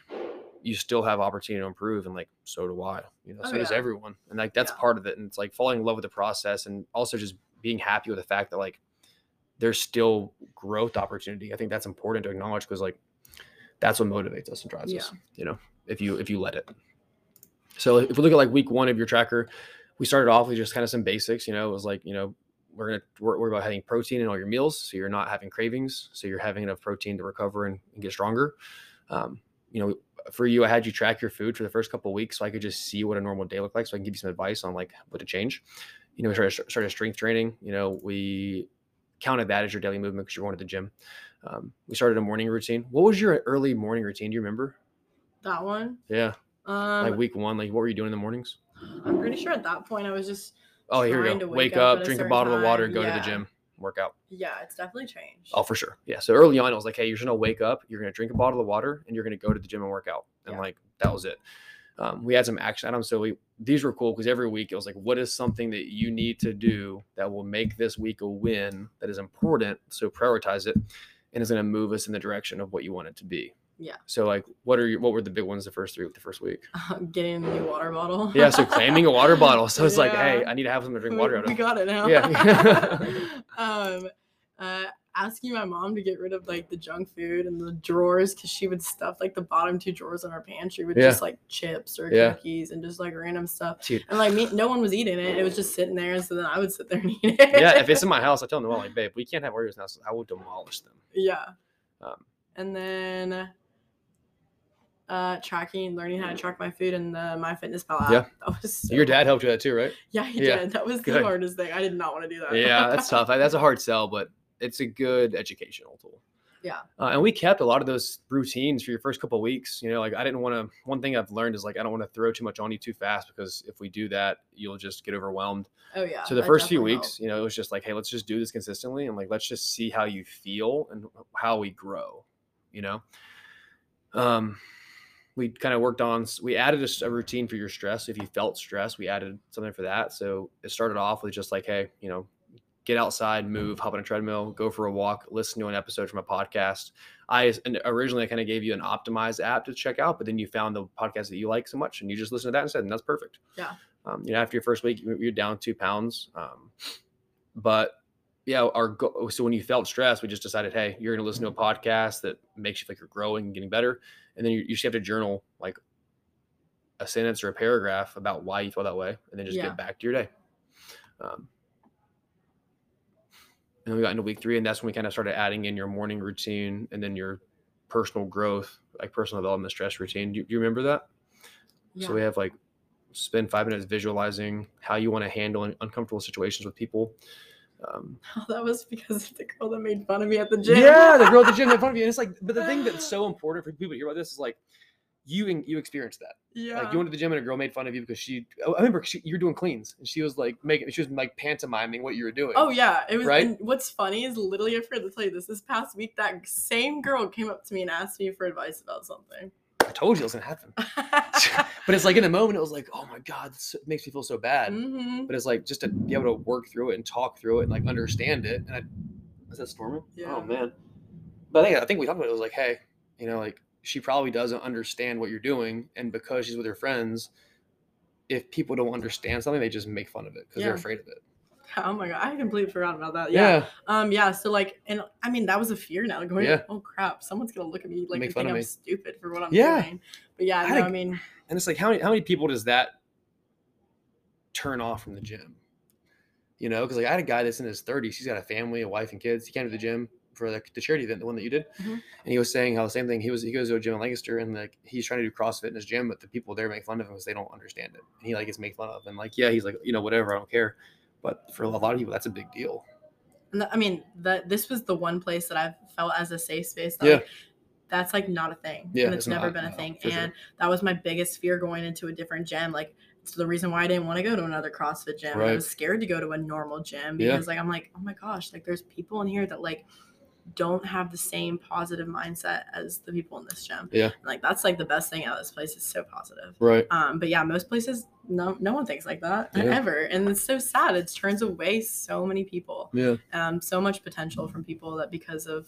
you still have opportunity to improve and like so do I. You know, Oh, so does everyone. And like that's Yeah. part of it. And it's like falling in love with the process and also just being happy with the fact that like there's still growth opportunity. I think that's important to acknowledge because like that's what motivates us and drives us, you know, if you if you let it. So if we look at like week one of your tracker, we started off with just kind of some basics, you know, it was like, you know, we're gonna worry worry about having protein in all your meals, so you're not having cravings, so you're having enough protein to recover and, and get stronger. Um, you know, for you, I had you track your food for the first couple of weeks, so I could just see what a normal day looked like, so I can give you some advice on like what to change. You know, we started started strength training. You know, we counted that as your daily movement because you're going to the gym. Um, we started a morning routine. What was your early morning routine? Do you remember? That one. Yeah, Um, like week one. Like what were you doing in the mornings? I'm pretty sure at that point I was just Oh, here we go. to Wake, wake up up, a drink a certain bottle of water, time, go to the gym, work out. yeah, it's definitely changed. Oh, for sure. Yeah. So early on, I was like, hey, you're just gonna wake up, you're gonna drink a bottle of water, and you're gonna go to the gym and work out. And Yeah. like that was it. Um, we had some action items, so we these were cool because every week it was like, what is something that you need to do that will make this week a win that is important? So prioritize it, and is gonna move us in the direction of what you want it to be. Yeah. So like, what are your what were the big ones the first three the first week? Getting a new water bottle. Yeah. So claiming a water bottle. So it's like, hey, I need to have something to drink water out of. We got it now. Yeah. um, uh, asking my mom to get rid of like the junk food and the drawers because she would stuff like the bottom two drawers in our pantry with Yeah. just like chips or Yeah. cookies and just like random stuff. Dude. And like me, no one was eating it. It was just sitting there. So then I would sit there and eat it. yeah, if it's in my house, I tell them, like, babe, we can't have Oreos now, so I will demolish them. yeah. Um, and then uh tracking, learning how to track my food in the MyFitnessPal app. Yeah. That was so Your dad helped you with that too, right? Yeah, he Yeah. did. That was Good. the hardest thing. I did not want to do that. Yeah, that's tough. That's a hard sell, but it's a good educational tool. Yeah. Uh, and we kept a lot of those routines for your first couple of weeks. You know, like I didn't want to. One thing I've learned is like I don't want to throw too much on you too fast because if we do that, you'll just get overwhelmed. Oh yeah. so the that first few weeks, you know, it was just like, hey, let's just do this consistently and like let's just see how you feel and how we grow. You know, um, we kind of worked on. We added a routine for your stress. If you felt stress, we added something for that. So it started off with just like, hey, you know, get outside, move, hop on a treadmill, go for a walk, listen to an episode from a podcast. I and originally I kind of gave you an optimized app to check out, but then you found the podcast that you like so much and you just listen to that instead, and that's perfect. Yeah. Um, you know, after your first week, you- you're down two pounds. Um, but yeah, our go- so when you felt stressed, we just decided, hey, you're going to listen to a podcast that makes you feel like you're growing and getting better, and then you, you just have to journal like a sentence or a paragraph about why you feel that way, and then just Yeah. get back to your day. Um, and then we got into week three, and that's when we kind of started adding in your morning routine and then your personal growth, like personal development stress routine. Do you, do you remember that? Yeah. So we have like spend five minutes visualizing how you want to handle uncomfortable situations with people. Um, Oh, that was because of the girl that made fun of me at the gym. yeah, the girl at the gym made fun of you, and it's like, but the thing that's so important for people to hear about this is like, you you experienced that. yeah. Like you went to the gym and a girl made fun of you because she. oh, I remember she, you were doing cleans, and she was like making, she was like pantomiming what you were doing. Oh yeah, it was. Right? And what's funny is literally I forgot to tell you this. This past week, that same girl came up to me and asked me for advice about something. I told you it was gonna happen. but it's like in the moment, it was like, oh my god, this makes me feel so bad. hmm But it's like just to be able to work through it and talk through it and like understand it. And I, is that storming? Yeah. Oh man. But I think I think we talked about it. It was like, hey, you know, like she probably doesn't understand what you're doing, and because she's with her friends, if people don't understand something, they just make fun of it because Yeah. they're afraid of it. Oh my god, I completely forgot about that. Yeah. Yeah. Um. Yeah. So like, and I mean, that was a fear now. Going. Yeah. Oh crap! Someone's gonna look at me like Make think I'm me. stupid for what I'm Yeah. doing. But yeah, I no, I mean, And it's like how many how many people does that turn off from the gym? You know, because like I had a guy that's in his 30s. He's got a family, a wife, and kids. He came to the gym for the, the charity event, the one that you did, Mhm. and he was saying how the same thing. He was he goes to a gym in Lancaster, and like he's trying to do CrossFit in his gym, but the people there make fun of him because they don't understand it. And he like gets made fun of, and like yeah, he's like you know whatever, I don't care. But for a lot of people, that's a big deal. and I mean that this was the one place that I've felt as a safe space. That, Yeah. like, that's like not a thing. Yeah, and it's it's, never not, been a no, thing. for sure. And that was my biggest fear going into a different gym. Like it's the reason why I didn't want to go to another CrossFit gym. And I was scared to go to a normal gym Yeah. because like I'm like, oh my gosh, like there's people in here that like don't have the same positive mindset as the people in this gym. Yeah. And, like that's like the best thing out of this place is so positive. Right. Um, but yeah, most places no no one thinks like that Yeah. ever. And it's so sad. It turns away so many people. Yeah. Um, so much potential from people that because of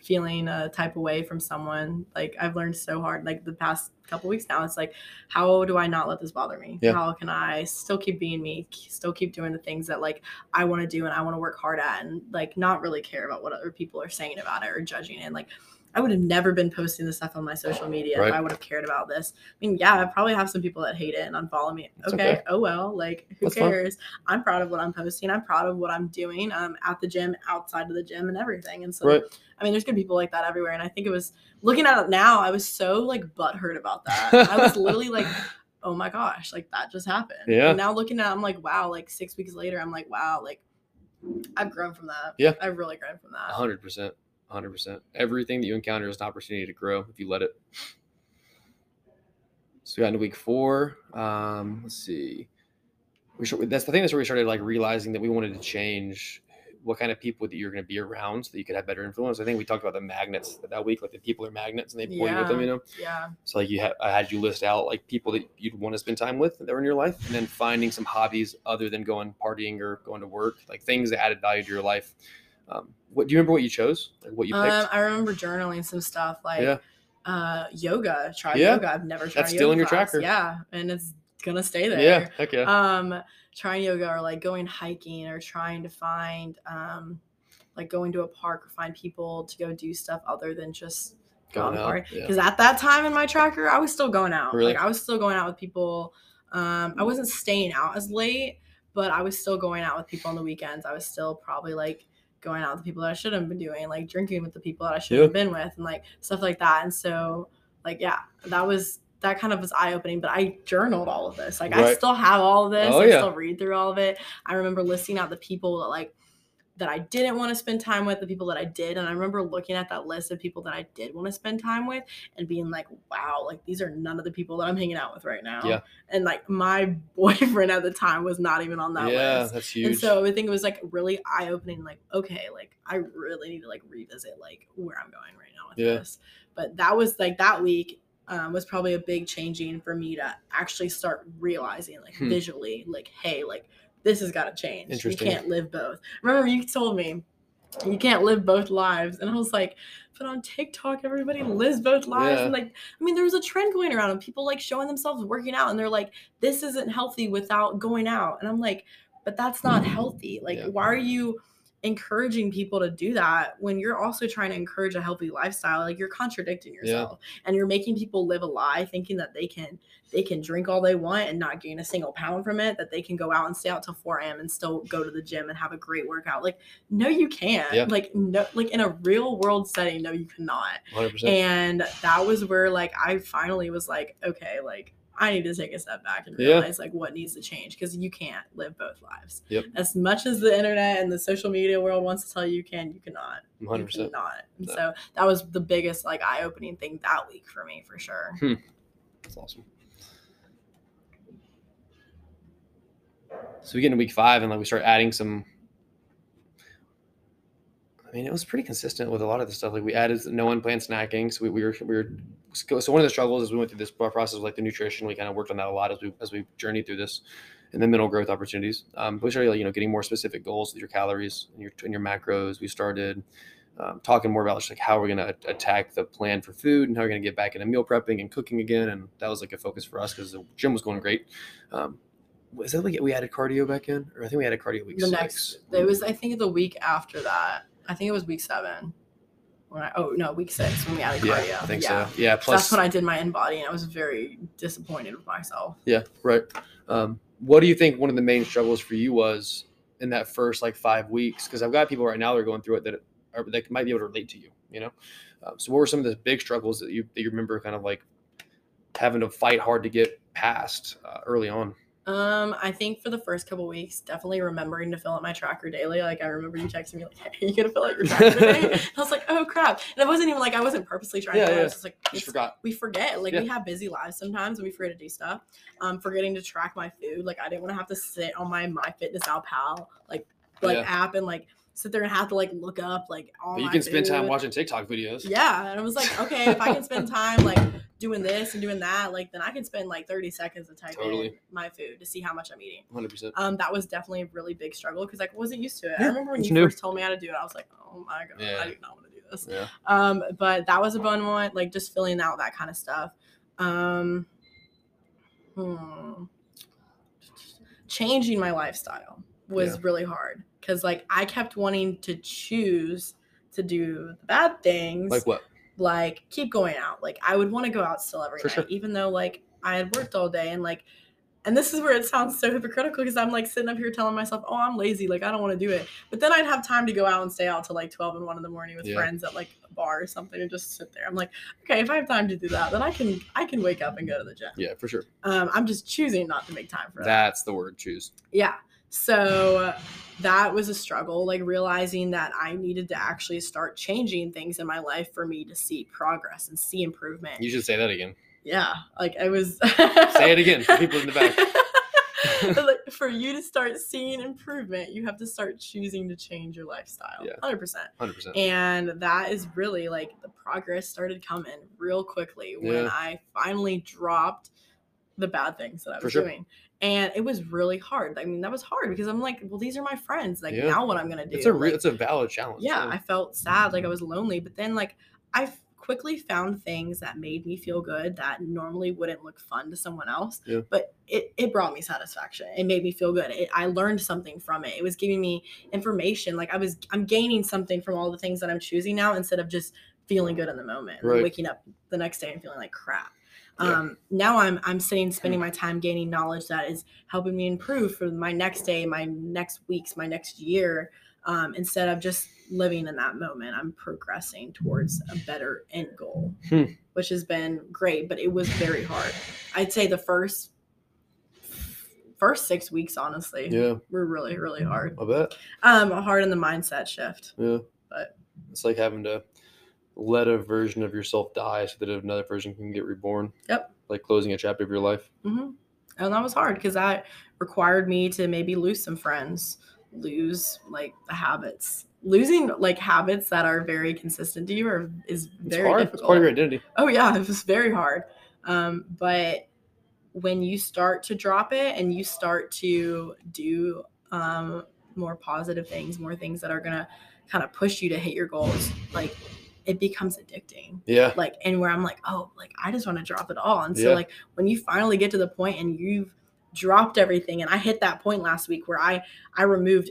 feeling a type of way from someone, like I've learned so hard, like the past couple weeks now, it's like, how do I not let this bother me? Yeah. How can I still keep being me, still keep doing the things that like I want to do and I want to work hard at and like not really care about what other people are saying about it or judging it. And like I would have never been posting this stuff on my social media Right. if I would have cared about this. I mean, yeah, I probably have some people that hate it and unfollow me. Okay, okay. oh well, like who That's cares? I'm proud of what I'm posting. I'm proud of what I'm doing um, at the gym, outside of the gym, and everything. And so, Right. I mean, there's good people like that everywhere. And I think it was looking at it now, I was so like butthurt about that. I was literally like, oh my gosh, like that just happened. Yeah. And now looking at, it, I'm like, wow. Like six weeks later, I'm like, wow, like I've grown from that. Yeah. I've really grown from that. hundred percent. hundred percent. Everything that you encounter is an opportunity to grow if you let it. So we got into week four. Um, let's see. We should, that's the thing. That's where we started like realizing that we wanted to change what kind of people that you're going to be around so that you could have better influence. I think we talked about the magnets that, that week, like the people are magnets and they pull you with them, you know. Yeah. So like you had, I had you list out like people that you'd want to spend time with that were in your life, and then finding some hobbies other than going partying or going to work, like things that added value to your life. Um, what do you remember? What you chose? Like what you picked? Um, I remember journaling some stuff like Yeah. uh, yoga. Try Yeah. yoga. I've never tried. That's still yoga in your class. tracker. Yeah, and it's gonna stay there. yeah. Heck yeah. um trying yoga or like going hiking or trying to find um like going to a park or find people to go do stuff other than just Going out, out yeah. because at that time in my tracker i was still going out Really? like i was still going out with people um i wasn't staying out as late but i was still going out with people on the weekends i was still probably like going out with the people that i should have been doing like drinking with the people that i should Yeah. have been with and like stuff like that and so like yeah that was that kind of was eye opening, but I journaled all of this. Like I still have all of this. Oh, I yeah. still read through all of it. I remember listing out the people that like that I didn't want to spend time with, the people that I did. And I remember looking at that list of people that I did want to spend time with and being like, wow, like these are none of the people that I'm hanging out with right now. Yeah. And like my boyfriend at the time was not even on that yeah, list. that's huge. And so I think it was like really eye opening, like, okay, like I really need to like revisit like where I'm going right now with Yeah. this. But that was like that week um, was probably a big changing for me to actually start realizing like Hmm. visually, like, hey, like this has got to change. You can't live both. Remember, you told me you can't live both lives. And I was like, but on TikTok, everybody lives both lives. Yeah. And like, I mean, there was a trend going around of people like showing themselves working out and they're like, this isn't healthy without going out. And I'm like, but that's not mm. healthy. Like, Yeah. why are you encouraging people to do that when you're also trying to encourage a healthy lifestyle? Like you're contradicting Yeah. yourself and you're making people live a lie thinking that they can they can drink all they want and not gain a single pound from it, that they can go out and stay out till 4 a.m. and still go to the gym and have a great workout. Like, no, you can't. Yeah. Like, no, like in a real world setting, no, you cannot. 100%. And that was where like I finally was like, okay, like I need to take a step back and Yeah. realize like what needs to change because you can't live both lives. Yep. As much as the internet and the social media world wants to tell you you can, you cannot. You 100%. cannot. And No. so that was the biggest like eye opening thing that week for me for sure. Hmm. That's awesome. So we get into week five and like we start adding some. I mean, it was pretty consistent with a lot of the stuff. Like we added no unplanned snacking, so we, we were we were so one of the struggles as we went through this process was like the nutrition. We kind of worked on that a lot as we as we journeyed through this, and then mental growth opportunities. Um, but we started you know getting more specific goals with your calories and your and your macros. We started um, talking more about just like how we're going to attack the plan for food and how we're going to get back into meal prepping and cooking again. And that was like a focus for us because the gym was going great. Um, was that we we added cardio back in, or I think we added cardio week the six. next it was i think the week after that i think it was week seven when I, oh no week six when we added yeah, cardio I think yeah. so. Yeah, So plus that's when i did my InBody and i was very disappointed with myself Yeah, right. Um, what do you think one of the main struggles for you was in that first like five weeks? Because I've got people right now that are going through it that are that might be able to relate to you. You know, um, so what were some of the big struggles that you that you remember kind of like having to fight hard to get past uh, early on? Um i think for the first couple weeks definitely remembering to fill out my tracker daily like i remember you texting me like hey you gonna fill out your tracker today and i was like oh crap and it wasn't even like i wasn't purposely trying Yeah, to do it. yeah. i was just like Just forgot. we forget like Yeah. we have busy lives sometimes and we forget to do stuff um forgetting to track my food like i didn't want to have to sit on my MyFitnessPal like like Yeah. app and like sit there and have to like look up like all But you can spend time watching TikTok videos. Yeah, and I was like, okay, if I can spend time like doing this and doing that, like then I can spend like 30 seconds to type in Totally. my food to see how much I'm eating. Hundred percent. Um, that was definitely a really big struggle because like I wasn't used to it. I remember when you new. first told me how to do it, I was like, oh my god, Yeah. I do not want to do this. Yeah. Um, but that was a fun one, like just filling out that kind of stuff. Um, hmm. Changing my lifestyle was Yeah. really hard because like I kept wanting to choose to do the bad things Like what? like keep going out. Like I would want to go out still every For night, sure. even though like I had worked all day and like and this is where it sounds so hypocritical because I'm like sitting up here telling myself, Oh, I'm lazy, like I don't want to do it. But then I'd have time to go out and stay out till like twelve and one in the morning with Yeah. friends at like a bar or something and just sit there. I'm like, okay, if I have time to do that, then I can I can wake up and go to the gym. Yeah, for sure. Um, I'm just choosing not to make time for that. That's the word. Choose. Yeah. So that was a struggle, like realizing that I needed to actually start changing things in my life for me to see progress and see improvement. You should say that again. yeah. Like I was Say it again for people in the back. Like, for you to start seeing improvement, you have to start choosing to change your lifestyle. Yeah. 100%. Hundred percent. And that is really like the progress started coming real quickly when Yeah. I finally dropped the bad things that I was sure. doing. And it was really hard. I mean, that was hard because I'm like, well, these are my friends. Like, Yeah. now what I'm gonna do? It's a real. Like, It's a valid challenge. yeah, I felt sad, like I was lonely. But then, like, I quickly found things that made me feel good that normally wouldn't look fun to someone else. Yeah. But it, it brought me satisfaction. It made me feel good. It, I learned something from it. It was giving me information. Like I was, I'm gaining something from all the things that I'm choosing now instead of just feeling good in the moment Right. waking up the next day and feeling like crap. Yeah. Um, now I'm I'm sitting spending my time gaining knowledge that is helping me improve for my next day, my next weeks, my next year. Um, instead of just living in that moment, I'm progressing towards a better end goal, Hmm. which has been great. But it was very hard. I'd say the first first six weeks, honestly, Yeah, were really really hard. I bet. Um, hard in the mindset shift. Yeah. But- it's like having to let a version of yourself die so that another version can get reborn. Yep. Like closing a chapter of your life. Mm-hmm. And that was hard because that required me to maybe lose some friends, lose like the habits. Losing like habits that are very consistent to you are, is very hard. difficult. It's part of your identity. Oh yeah, it was very hard. Um, but when you start to drop it and you start to do um, more positive things, more things that are gonna kind of push you to hit your goals, like it becomes addicting Yeah. like and where I'm like, oh, like I just want to drop it all. And so Yeah. like when you finally get to the point and you've dropped everything, and I hit that point last week where I I removed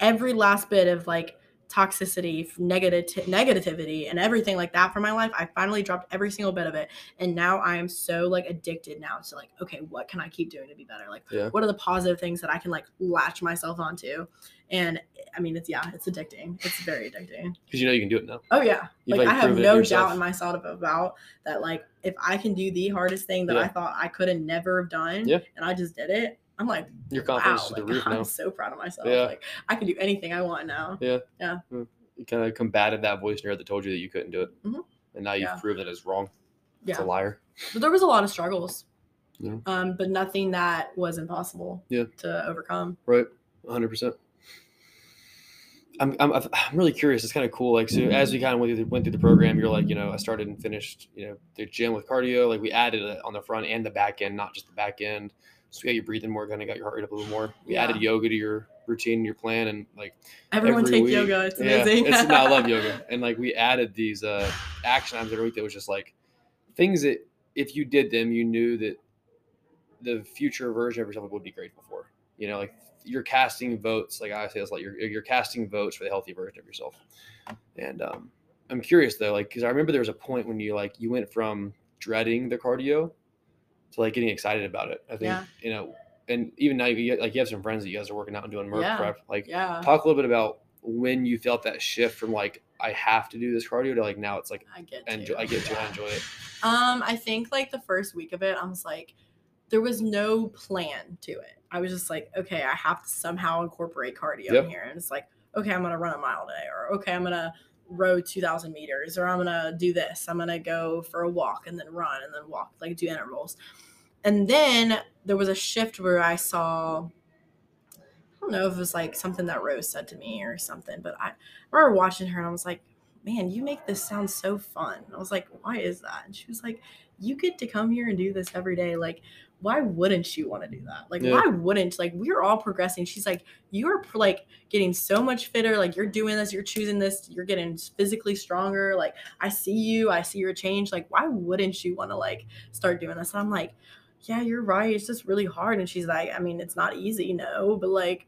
every last bit of like toxicity, negative negativity, and everything like that from my life. I finally dropped every single bit of it, and now I am so like addicted now to like, okay, what can I keep doing to be better? Like, Yeah. what are the positive things that I can like latch myself onto? And I mean, it's yeah, it's addicting. It's very addicting. Because you know you can do it now. Oh yeah, You've, like, like, I have no doubt in myself about that. Like if I can do the hardest thing that I thought I could have never have done, Yeah. and I just did it, I'm like, Your wow, confidence is like, the roof I'm now. so proud of myself. Yeah. Like I can do anything I want now. Yeah. Yeah. You kind of combated that voice in your head that told you that you couldn't do it. Mhm. And now you've Yeah. proved that it's wrong. It's Yeah, a liar. but there was a lot of struggles. Yeah. Um, but nothing that was impossible. Yeah. To overcome. Right. 100%. I'm, I'm, I'm really curious. It's kind of cool. Like, so as we kind of went through, the, went through the program, you're like, you know, I started and finished, you know, the gym with cardio. Like, we added it on the front and the back end, not just the back end. So, we got you breathing more, kind of got your heart rate up a little more. We Yeah. added yoga to your routine, your plan, and like, Everyone Every take week. yoga. It's yeah, amazing. it's, no, I love yoga. And like, we added these uh, action items every week that was just like things that if you did them, you knew that the future version of yourself would be grateful for. You know, like you're casting votes. Like I say, it's like you're you're casting votes for the healthy version of yourself. And um, I'm curious though, like because I remember there was a point when you like you went from dreading the cardio to like getting excited about it. I think Yeah. you know, and even now you get, like you have some friends that you guys are working out and doing Murph Yeah. prep. Like yeah. talk a little bit about when you felt that shift from like I have to do this cardio to like now it's like I get. enjoy, to. I get to Yeah. enjoy it. Um, I think like the first week of it, I was like, there was no plan to it. I was just like, okay, I have to somehow incorporate cardio Yep. in here. And it's like, okay, I'm gonna run a mile today, or okay, I'm gonna row 2,000 meters, or I'm gonna do this. I'm gonna go for a walk and then run and then walk, like do intervals. And then there was a shift where I saw i don't know if it was like something that Rose said to me or something, but I remember watching her and I was like, man, you make this sound so fun. I was like, why is that? And she was like, you get to come here and do this every day. Like, why wouldn't you want to do that? Like, Yeah. why wouldn't like we're all progressing? She's like, you're like getting so much fitter. Like, you're doing this, you're choosing this, you're getting physically stronger. Like, I see you, I see your change. Like, why wouldn't you want to like start doing this? And I'm like, yeah, you're right. It's just really hard. And she's like, I mean, it's not easy, no, but like,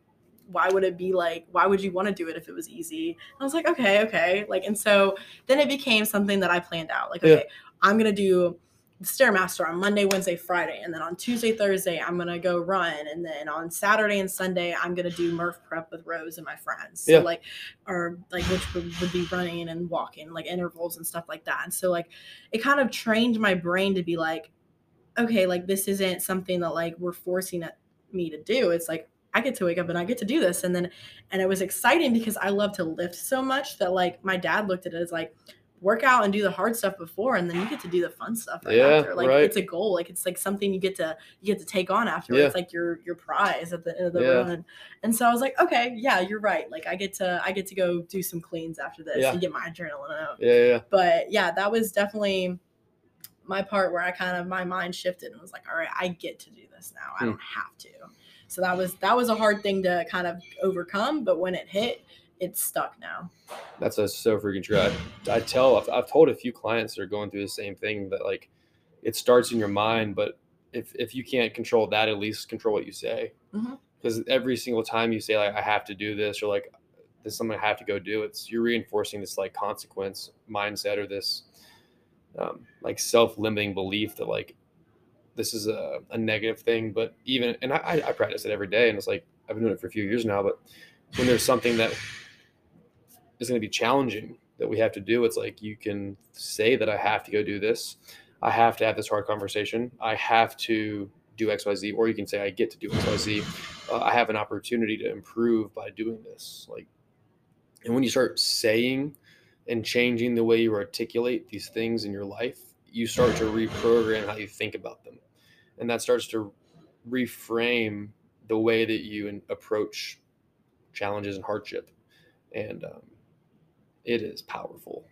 why would it be like, why would you want to do it if it was easy? I was like, okay, okay. Like, and so then it became something that I planned out. Like, Yeah. okay, I'm going to do Stairmaster on Monday, Wednesday, Friday. And then on Tuesday, Thursday, I'm going to go run. And then on Saturday and Sunday, I'm going to do Murph prep with Rose and my friends. So, Yeah. like, or like, which would, would be running and walking, like intervals and stuff like that. And so, like, it kind of trained my brain to be like, okay, like, this isn't something that like we're forcing it- me to do. It's like, I get to wake up and I get to do this. And then, and it was exciting because I love to lift so much that like my dad looked at it as like, work out and do the hard stuff before and then you get to do the fun stuff right Yeah, after. Like right. it's a goal. Like it's like something you get to you get to take on after. Yeah. It's like your your prize at the end of the Yeah. run. And so I was like, okay, yeah, you're right. Like I get to I get to go do some cleans after this Yeah. and get my adrenaline out. Yeah, yeah, But yeah, that was definitely my part where I kind of my mind shifted and was like, all right, I get to do this now. I Hmm. don't have to. So that was that was a hard thing to kind of overcome, but when it hit, it's stuck now. that's a, so freaking true. I, I tell, I've, I've told a few clients that are going through the same thing that like it starts in your mind, but if if you can't control that, at least control what you say. Because every single time you say like I have to do this or like this is something I have to go do, it's you're reinforcing this like consequence mindset or this um, like self limiting belief that like this is a, a negative thing. But even and I I practice it every day, and it's like I've been doing it for a few years now. But when there's something that is going to be challenging that we have to do, it's like you can say that I have to go do this. I have to have this hard conversation. I have to do XYZ, or you can say I get to do XYZ. Uh, I have an opportunity to improve by doing this. Like, and when you start saying and changing the way you articulate these things in your life, you start to reprogram how you think about them. And that starts to reframe the way that you approach challenges and hardship. And um, it is powerful.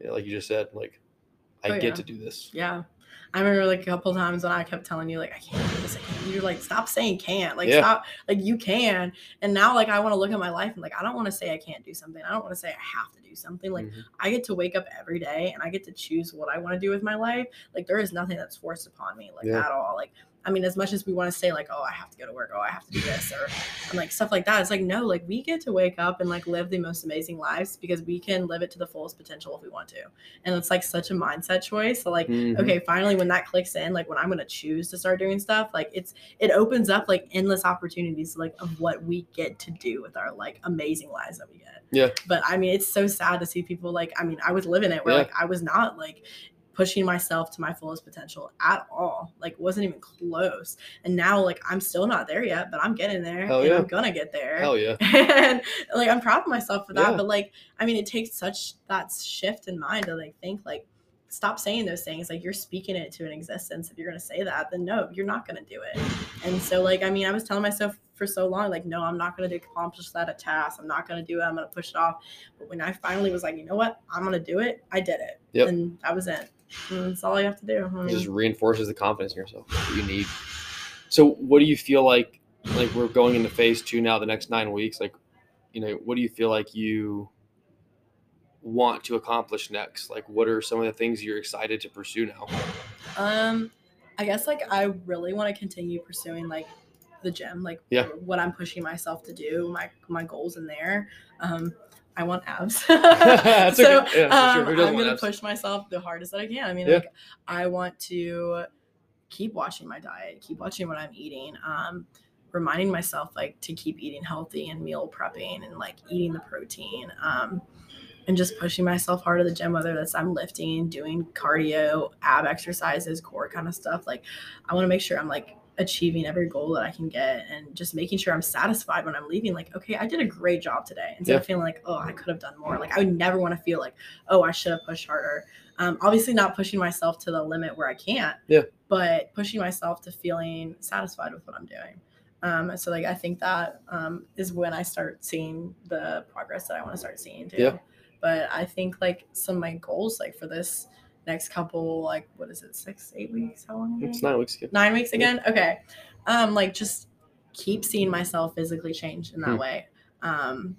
Yeah, like you just said, like, I Oh, get yeah. to do this. Yeah. I remember like a couple times when I kept telling you like I can't do this, I can't. You're like, stop saying can't. Like Yeah. stop like you can. And now like I want to look at my life and like I don't want to say I can't do something. I don't want to say I have to do something. Like Mhm. I get to wake up every day and I get to choose what I want to do with my life. Like there is nothing that's forced upon me like Yeah. at all. Like I mean, as much as we want to say like, oh, I have to go to work, oh, I have to do this, or and like stuff like that, it's like no, like we get to wake up and like live the most amazing lives because we can live it to the fullest potential if we want to, and it's like such a mindset choice. So like Mhm. okay finally when that clicks in like when i'm going to choose to start doing stuff like it's it opens up like endless opportunities like of what we get to do with our like amazing lives that we get Yeah. but i mean it's so sad to see people like i mean i was living it where Yeah. like i was not like pushing myself to my fullest potential at all like wasn't even close and now like i'm still not there yet but i'm getting there Hell and yeah. i'm gonna get there Hell yeah. and like I'm proud of myself for that. Yeah. But like, I mean, it takes such that shift in mind to like think like, stop saying those things. Like you're speaking it to an existence. If you're gonna say that, then no, you're not gonna do it. And so like, I mean, I was telling myself for so long, like, no, I'm not gonna accomplish that at task. I'm not gonna do it. I'm gonna push it off. But when I finally was like, you know what, I'm gonna do it. I did it. Yep. And that was it. And that's all you have to do. I It just reinforces the confidence in yourself that you need. So, what do you feel like? Like we're going into phase two now, the next nine weeks. Like, you know, what do you feel like you want to accomplish next? Like, what are some of the things you're excited to pursue now? Um, I guess like I really want to continue pursuing like the gym, like Yeah. what I'm pushing myself to do, my my goals in there. Um, I want abs. So. Yeah, sure. um, I'm gonna abs? push myself the hardest that I can. I mean, Yeah. like I want to keep watching my diet, keep watching what I'm eating. Um, reminding myself like to keep eating healthy and meal prepping and like eating the protein. Um, and just pushing myself hard at the gym, whether that's I'm lifting, doing cardio, ab exercises, core kind of stuff. Like I want to make sure I'm like achieving every goal that I can get and just making sure I'm satisfied when I'm leaving. Like, okay, I did a great job today. Instead Yeah. of feeling like, oh, I could have done more. Like I would never want to feel like, oh, I should have pushed harder. Um, obviously not pushing myself to the limit where I can't. Yeah. But pushing myself to feeling satisfied with what I'm doing. Um, so like I think that um, is when I start seeing the progress that I want to start seeing too. Yeah. But I think like some of my goals like for this next couple like what is it six eight weeks how long? It's nine weeks ago. nine weeks again okay um like just keep seeing myself physically change in that Hmm. way um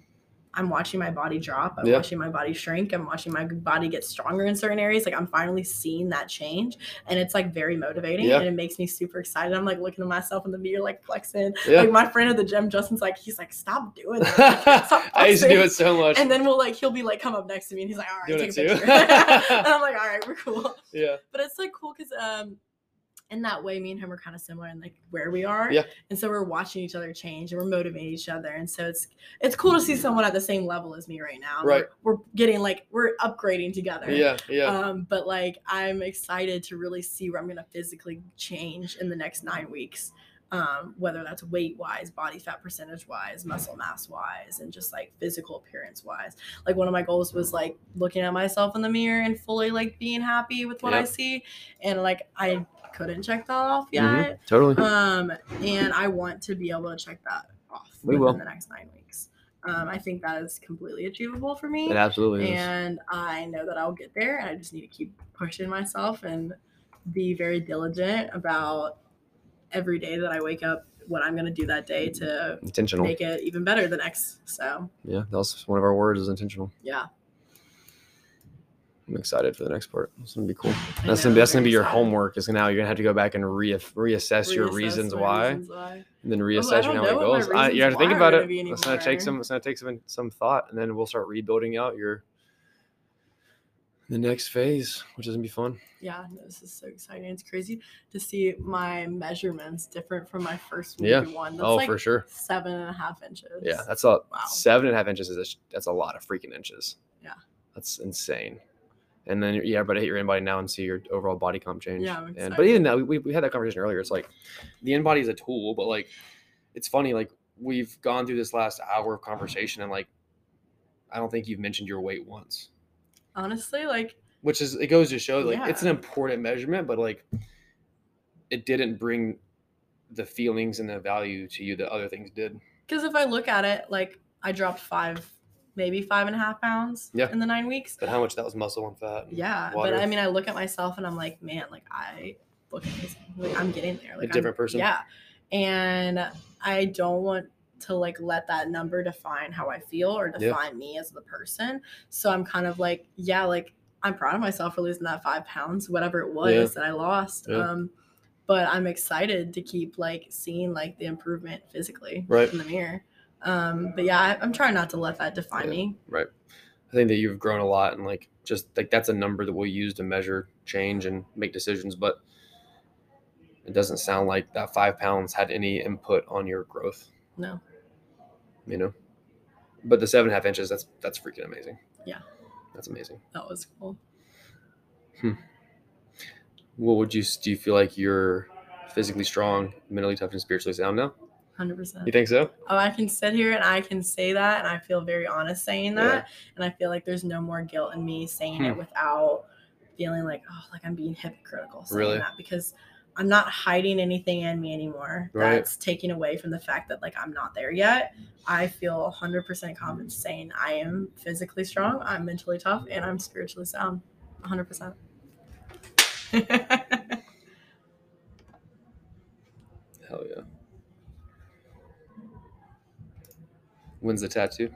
i'm watching my body drop i'm Yeah. watching my body shrink i'm watching my body get stronger in certain areas like i'm finally seeing that change and it's like very motivating Yeah. and it makes me super excited i'm like looking at myself in the mirror like flexing Yeah. like my friend at the gym justin's like he's like stop doing that Stop I used to do it so much. and then we'll like he'll be like come up next to me and he's like all right Doing take it a picture and i'm like all right we're cool yeah. but it's like cool because um in that way me and him are kind of similar in like where we are Yeah. and so we're watching each other change and we're motivating each other and so it's it's cool to see someone at the same level as me right now Right. we're, we're getting like we're upgrading together Yeah. Yeah. um but like i'm excited to really see where i'm gonna physically change in the next nine weeks um, whether that's weight wise, body fat percentage wise, muscle mass wise, and just like physical appearance wise. Like one of my goals was like looking at myself in the mirror and fully like being happy with what I see. And like I couldn't check that off Mhm. yet. Totally. Um, and I want to be able to check that off We within will. the next nine weeks. Um, I think that is completely achievable for me it absolutely is. and I know that I'll get there. And I just need to keep pushing myself and be very diligent about every day that I wake up, what I'm going to do that day to Intentional. make it even better the next. So Yeah. That was one of our words is intentional. yeah, I'm excited for the next part. It's gonna be cool. That's know, gonna be, that's gonna be your excited. homework. Is now you're gonna have to go back and re- reassess your reasons why, reasons why. and then Oh, reassess don't your know how it goes. I, you have to think about it. It's gonna take some. It's gonna take some some thought, and then we'll start rebuilding out your the next phase, which is gonna be fun. Yeah, no, this is so exciting. It's crazy to see my measurements different from my first Yeah. one. That's oh, like for sure. seven and a half inches. Yeah, that's a Wow. seven and a half inches is a, that's a lot of freaking inches. Yeah. that's insane. And then yeah, but hit your InBody now and see your overall body comp change. Yeah, and but even that, we, we had that conversation earlier. It's like the InBody is a tool, but like it's funny like we've gone through this last hour of conversation and like I don't think you've mentioned your weight once, honestly, like which is it goes to show like it's an important measurement, but like it didn't bring the feelings and the value to you that other things did. Because if I look at it, like I dropped five, maybe five and a half pounds Yeah. in the nine weeks. But how much that was muscle and fat. and Yeah, water. but I mean, I look at myself and I'm like, man, like I look at this, like I'm getting there. Like I'm- different person. Yeah, and I don't want to like let that number define how I feel or Yeah. define me as the person. So I'm kind of like, yeah, like I'm proud of myself for losing that five pounds, whatever it was Yeah. that I lost. Yeah. Um, but I'm excited to keep like seeing like the improvement physically Right. in the mirror. Um, but yeah, I, I'm trying not to let that define Yeah. me. Right. I think that you've grown a lot and like just like that's a number that we'll use to measure change and make decisions, but it doesn't sound like that five pounds had any input on your growth, No. you know? But the seven and a half inches, that's that's freaking amazing. Yeah. That's amazing. That was cool. Hmm. What would you do you feel like you're physically strong, mentally tough, and spiritually sound now? Hundred percent. You think so? Oh, I can sit here and I can say that, and I feel very honest saying that, Yeah. and I feel like there's no more guilt in me saying Hmm. it without feeling like oh, like I'm being hypocritical saying Really? that because I'm not hiding anything in me anymore. Right. That's taking away from the fact that like I'm not there yet. I feel 100% confident saying I am physically strong, I'm mentally tough, and I'm spiritually sound. 100%. When's the tattoo?